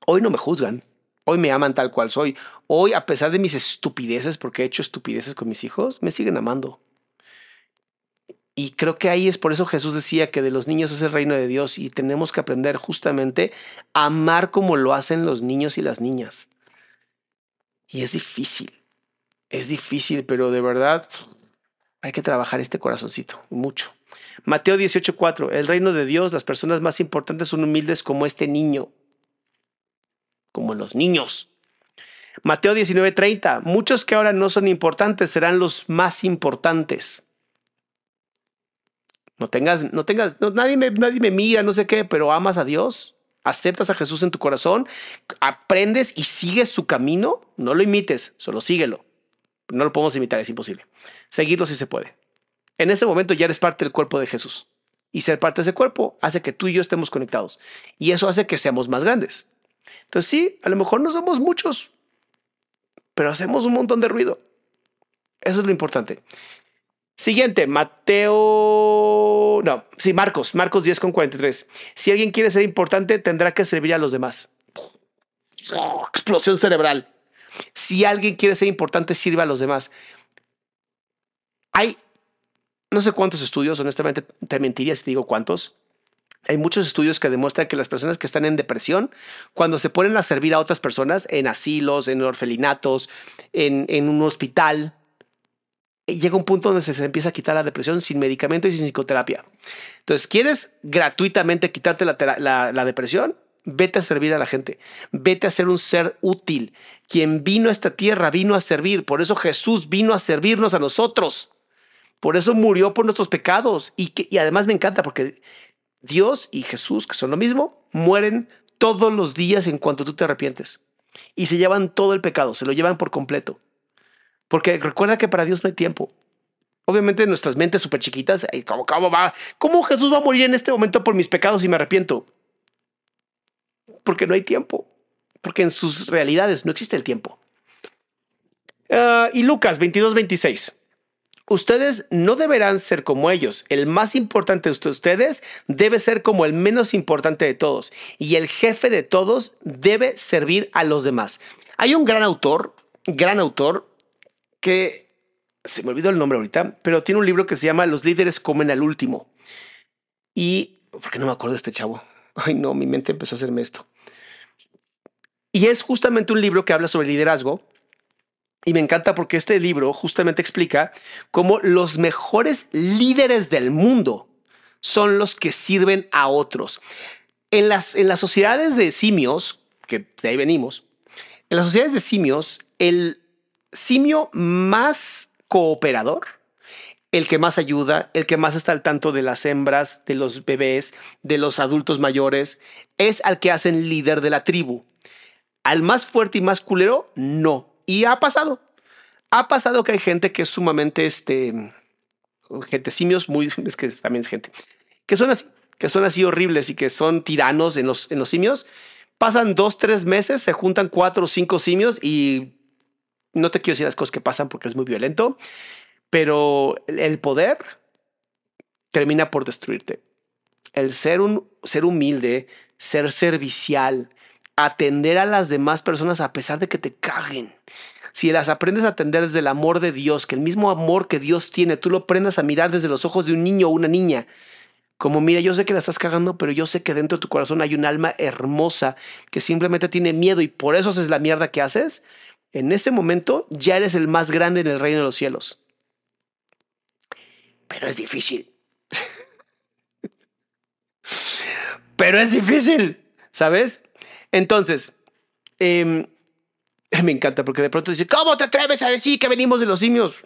Speaker 4: Hoy no me juzgan. Hoy me aman tal cual soy. Hoy, a pesar de mis estupideces, porque he hecho estupideces con mis hijos, me siguen amando. Y creo que ahí es por eso Jesús decía que de los niños es el reino de Dios y tenemos que aprender justamente a amar como lo hacen los niños y las niñas. Y es difícil. Es difícil, pero de verdad hay que trabajar este corazoncito mucho. Mateo 18:4, el reino de Dios, las personas más importantes son humildes como este niño, como los niños. Mateo 19:30, muchos que ahora no son importantes serán los más importantes. No tengas, no tengas, nadie, me, nadie me mira, no sé qué, pero amas a Dios, aceptas a Jesús en tu corazón, aprendes y sigues su camino, no lo imites, solo síguelo. No lo podemos imitar, es imposible. Seguirlo si se puede. En ese momento ya eres parte del cuerpo de Jesús. Y ser parte de ese cuerpo hace que tú y yo estemos conectados. Y eso hace que seamos más grandes. Entonces sí, a lo mejor no somos muchos, pero hacemos un montón de ruido. Eso es lo importante. Siguiente, Mateo. No, sí, Marcos, Marcos 10 con 43. Si alguien quiere ser importante, tendrá que servir a los demás. explosión cerebral. Si alguien quiere ser importante, sirva a los demás. Hay no sé cuántos estudios, honestamente te mentiría si te digo cuántos. Hay muchos estudios que demuestran que las personas que están en depresión, cuando se ponen a servir a otras personas en asilos, en orfelinatos, en, un hospital, llega un punto donde se, empieza a quitar la depresión sin medicamento y sin psicoterapia. Entonces, ¿quieres gratuitamente quitarte la, depresión? Vete a servir a la gente. Vete a ser un ser útil. Quien vino a esta tierra vino a servir. Por eso Jesús vino a servirnos a nosotros. Por eso murió por nuestros pecados. Y, que, y además me encanta porque Dios y Jesús, que son lo mismo, mueren todos los días en cuanto tú te arrepientes. Y se llevan todo el pecado, se lo llevan por completo. Porque recuerda que para Dios no hay tiempo. Obviamente nuestras mentes súper chiquitas, ¿cómo, ¿cómo va? ¿Cómo Jesús va a morir en este momento por mis pecados y me arrepiento? Porque no hay tiempo. Porque en sus realidades no existe el tiempo. Uh, y Lucas 22, 26. Ustedes no deberán ser como ellos. El más importante de ustedes debe ser como el menos importante de todos. Y el jefe de todos debe servir a los demás. Hay un gran autor, gran autor, que se me olvidó el nombre ahorita, pero tiene un libro que se llama Los líderes comen al último. Y, ¿por qué no me acuerdo de este chavo? (laughs) Ay, no, mi mente empezó a hacerme esto. Y es justamente un libro que habla sobre liderazgo. Y me encanta porque este libro justamente explica cómo los mejores líderes del mundo son los que sirven a otros. En las, en las sociedades de simios, que de ahí venimos, en las sociedades de simios, el simio más cooperador, el que más ayuda, el que más está al tanto de las hembras, de los bebés, de los adultos mayores, es al que hacen líder de la tribu. Al más fuerte y más culero, no. Y ha pasado. Ha pasado que hay gente que es sumamente, este, gente simios, muy, (laughs) es que también es gente, que son así, que son así horribles y que son tiranos en los, en los simios. Pasan dos, tres meses, se juntan cuatro o cinco simios y no te quiero decir las cosas que pasan porque es muy violento, pero el poder termina por destruirte. El ser un ser humilde, ser servicial, atender a las demás personas a pesar de que te caguen. Si las aprendes a atender desde el amor de Dios, que el mismo amor que Dios tiene, tú lo aprendas a mirar desde los ojos de un niño o una niña. Como mira, yo sé que la estás cagando, pero yo sé que dentro de tu corazón hay un alma hermosa que simplemente tiene miedo y por eso haces la mierda que haces en ese momento ya eres el más grande en el reino de los cielos. Pero es difícil. (laughs) Pero es difícil, ¿sabes? Entonces, eh, (laughs) me encanta porque de pronto dice, ¿cómo te atreves a decir que venimos de los simios?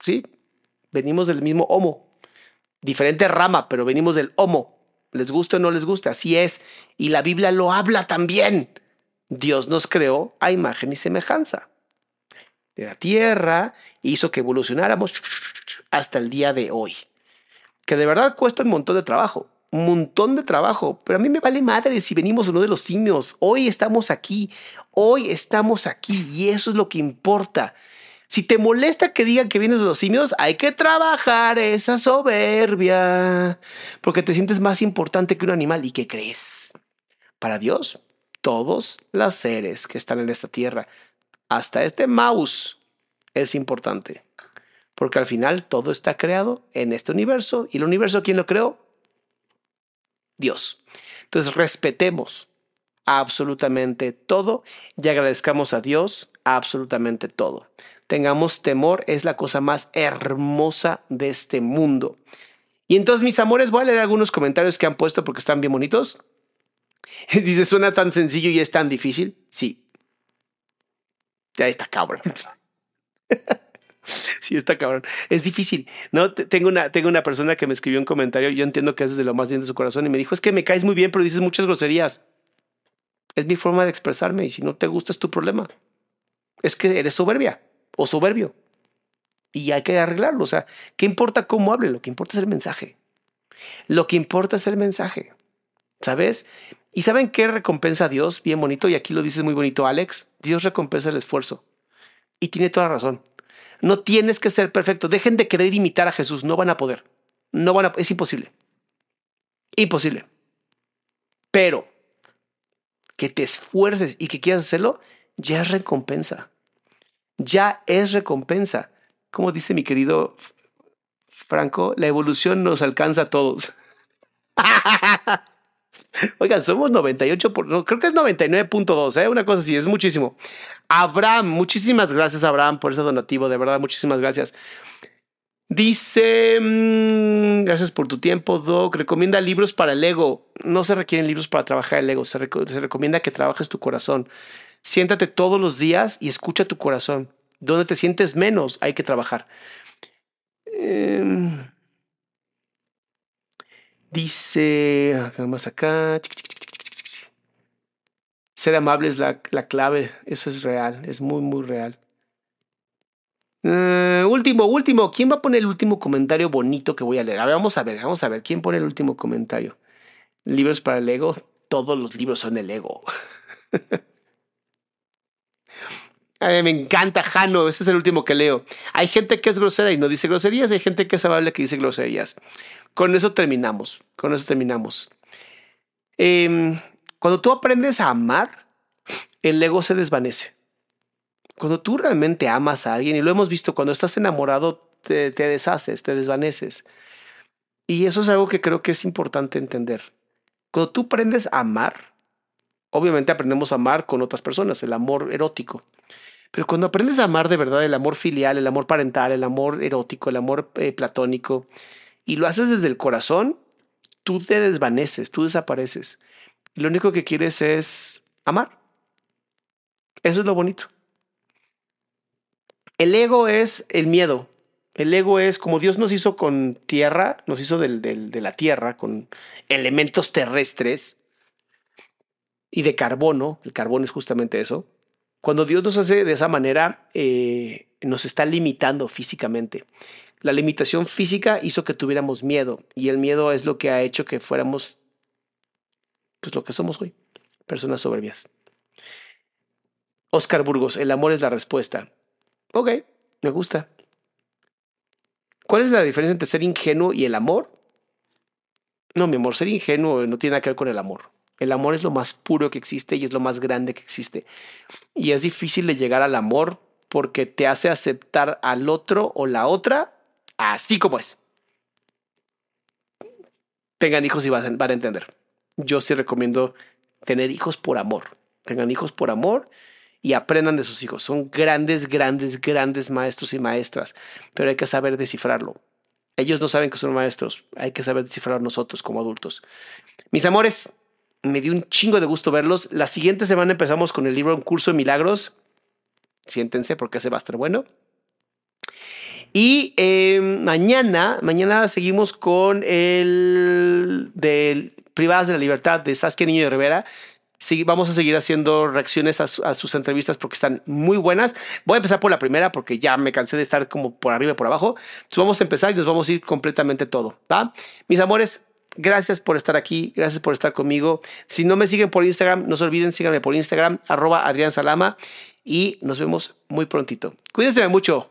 Speaker 4: Sí, venimos del mismo homo. Diferente rama, pero venimos del homo. Les guste o no les guste, así es. Y la Biblia lo habla también. Dios nos creó a imagen y semejanza. De la tierra hizo que evolucionáramos hasta el día de hoy. Que de verdad cuesta un montón de trabajo, un montón de trabajo, pero a mí me vale madre si venimos o no de los simios. Hoy estamos aquí, hoy estamos aquí y eso es lo que importa. Si te molesta que digan que vienes de los simios, hay que trabajar esa soberbia, porque te sientes más importante que un animal. ¿Y qué crees? Para Dios, todos los seres que están en esta tierra, hasta este mouse, es importante. Porque al final todo está creado en este universo. ¿Y el universo quién lo creó? Dios. Entonces respetemos absolutamente todo y agradezcamos a Dios absolutamente todo. Tengamos temor, es la cosa más hermosa de este mundo. Y entonces, mis amores, voy a leer algunos comentarios que han puesto porque están bien bonitos. (laughs) Dice, suena tan sencillo y es tan difícil. Sí. Ya está cabrón. (laughs) (laughs) sí, está cabrón. Es difícil. No, tengo una, tengo una persona que me escribió un comentario. Yo entiendo que es de lo más bien de su corazón y me dijo: Es que me caes muy bien, pero dices muchas groserías. Es mi forma de expresarme y si no te gusta es tu problema. Es que eres soberbia o soberbio y hay que arreglarlo. O sea, ¿qué importa cómo hable? Lo que importa es el mensaje. Lo que importa es el mensaje. ¿Sabes? ¿Y saben qué recompensa a Dios? Bien bonito, y aquí lo dice muy bonito Alex. Dios recompensa el esfuerzo. Y tiene toda razón. No tienes que ser perfecto. Dejen de querer imitar a Jesús. No van a poder. No van a, es imposible. Imposible. Pero que te esfuerces y que quieras hacerlo, ya es recompensa. Ya es recompensa. Como dice mi querido Franco, la evolución nos alcanza a todos. (laughs) (laughs) Oigan, somos 98, por, creo que es 99.2, ¿eh? una cosa así, es muchísimo. Abraham, muchísimas gracias Abraham por ese donativo, de verdad, muchísimas gracias. Dice, mm, gracias por tu tiempo, Doc. Recomienda libros para el ego. No se requieren libros para trabajar el ego, se, se recomienda que trabajes tu corazón. Siéntate todos los días y escucha tu corazón. Donde te sientes menos, hay que trabajar. Eh, Dice, más acá. Ser amable es la, la, clave. Eso es real. Es muy, muy real. Uh, último, último. ¿Quién va a poner el último comentario bonito que voy a leer? A ver, vamos a ver, vamos a ver. ¿Quién pone el último comentario? Libros para el ego. Todos los libros son el ego. (laughs) Me encanta Jano, ese es el último que leo. Hay gente que es grosera y no dice groserías, hay gente que es amable que dice groserías. Con eso terminamos, con eso terminamos. Em, cuando tú aprendes a amar, el ego se desvanece. Cuando tú realmente amas a alguien, y lo hemos visto, cuando estás enamorado, te, te deshaces, te desvaneces. Y eso es algo que creo que es importante entender. Cuando tú aprendes a amar, obviamente aprendemos a amar con otras personas, el amor erótico. Pero cuando aprendes a amar de verdad el amor filial, el amor parental, el amor erótico, el amor eh, platónico, y lo haces desde el corazón, tú te desvaneces, tú desapareces. Y lo único que quieres es amar. Eso es lo bonito. El ego es el miedo. El ego es como Dios nos hizo con tierra, nos hizo del, de la tierra, con elementos terrestres y de carbono. El carbono es justamente eso. Cuando Dios nos hace de esa manera, eh, nos está limitando físicamente. La limitación física hizo que tuviéramos miedo y el miedo es lo que ha hecho que fuéramos pues lo que somos hoy, personas soberbias. Oscar Burgos, el amor es la respuesta. Ok, me gusta. ¿Cuál es la diferencia entre ser ingenuo y el amor? No, mi amor, ser ingenuo no tiene nada que ver con el amor. El amor es lo más puro que existe y es lo más grande que existe. Y es difícil de llegar al amor porque te hace aceptar al otro o la otra así como es. Tengan hijos y van a entender. Yo sí recomiendo tener hijos por amor. Tengan hijos por amor y aprendan de sus hijos. Son grandes, grandes, grandes maestros y maestras, pero hay que saber descifrarlo. Ellos no saben que son maestros, hay que saber descifrar nosotros como adultos. Mis amores, me dio un chingo de gusto verlos. La siguiente semana empezamos con el libro Un curso de milagros. Siéntense porque ese va a estar bueno. Y em, mañana, mañana seguimos con el de Privadas de la Libertad de Saskia Niño de Rivera. Sí, vamos a seguir haciendo reacciones a, sus entrevistas porque están muy buenas. Voy a empezar por la primera porque ya me cansé de estar como por arriba y por abajo. Entonces vamos a empezar y nos vamos a ir completamente todo. ¿va? Mis amores, Gracias por estar aquí, gracias por estar conmigo. Si no me siguen por Instagram, no se olviden, síganme por Instagram, arroba Adrián Salama, y nos vemos muy prontito. Cuídense mucho.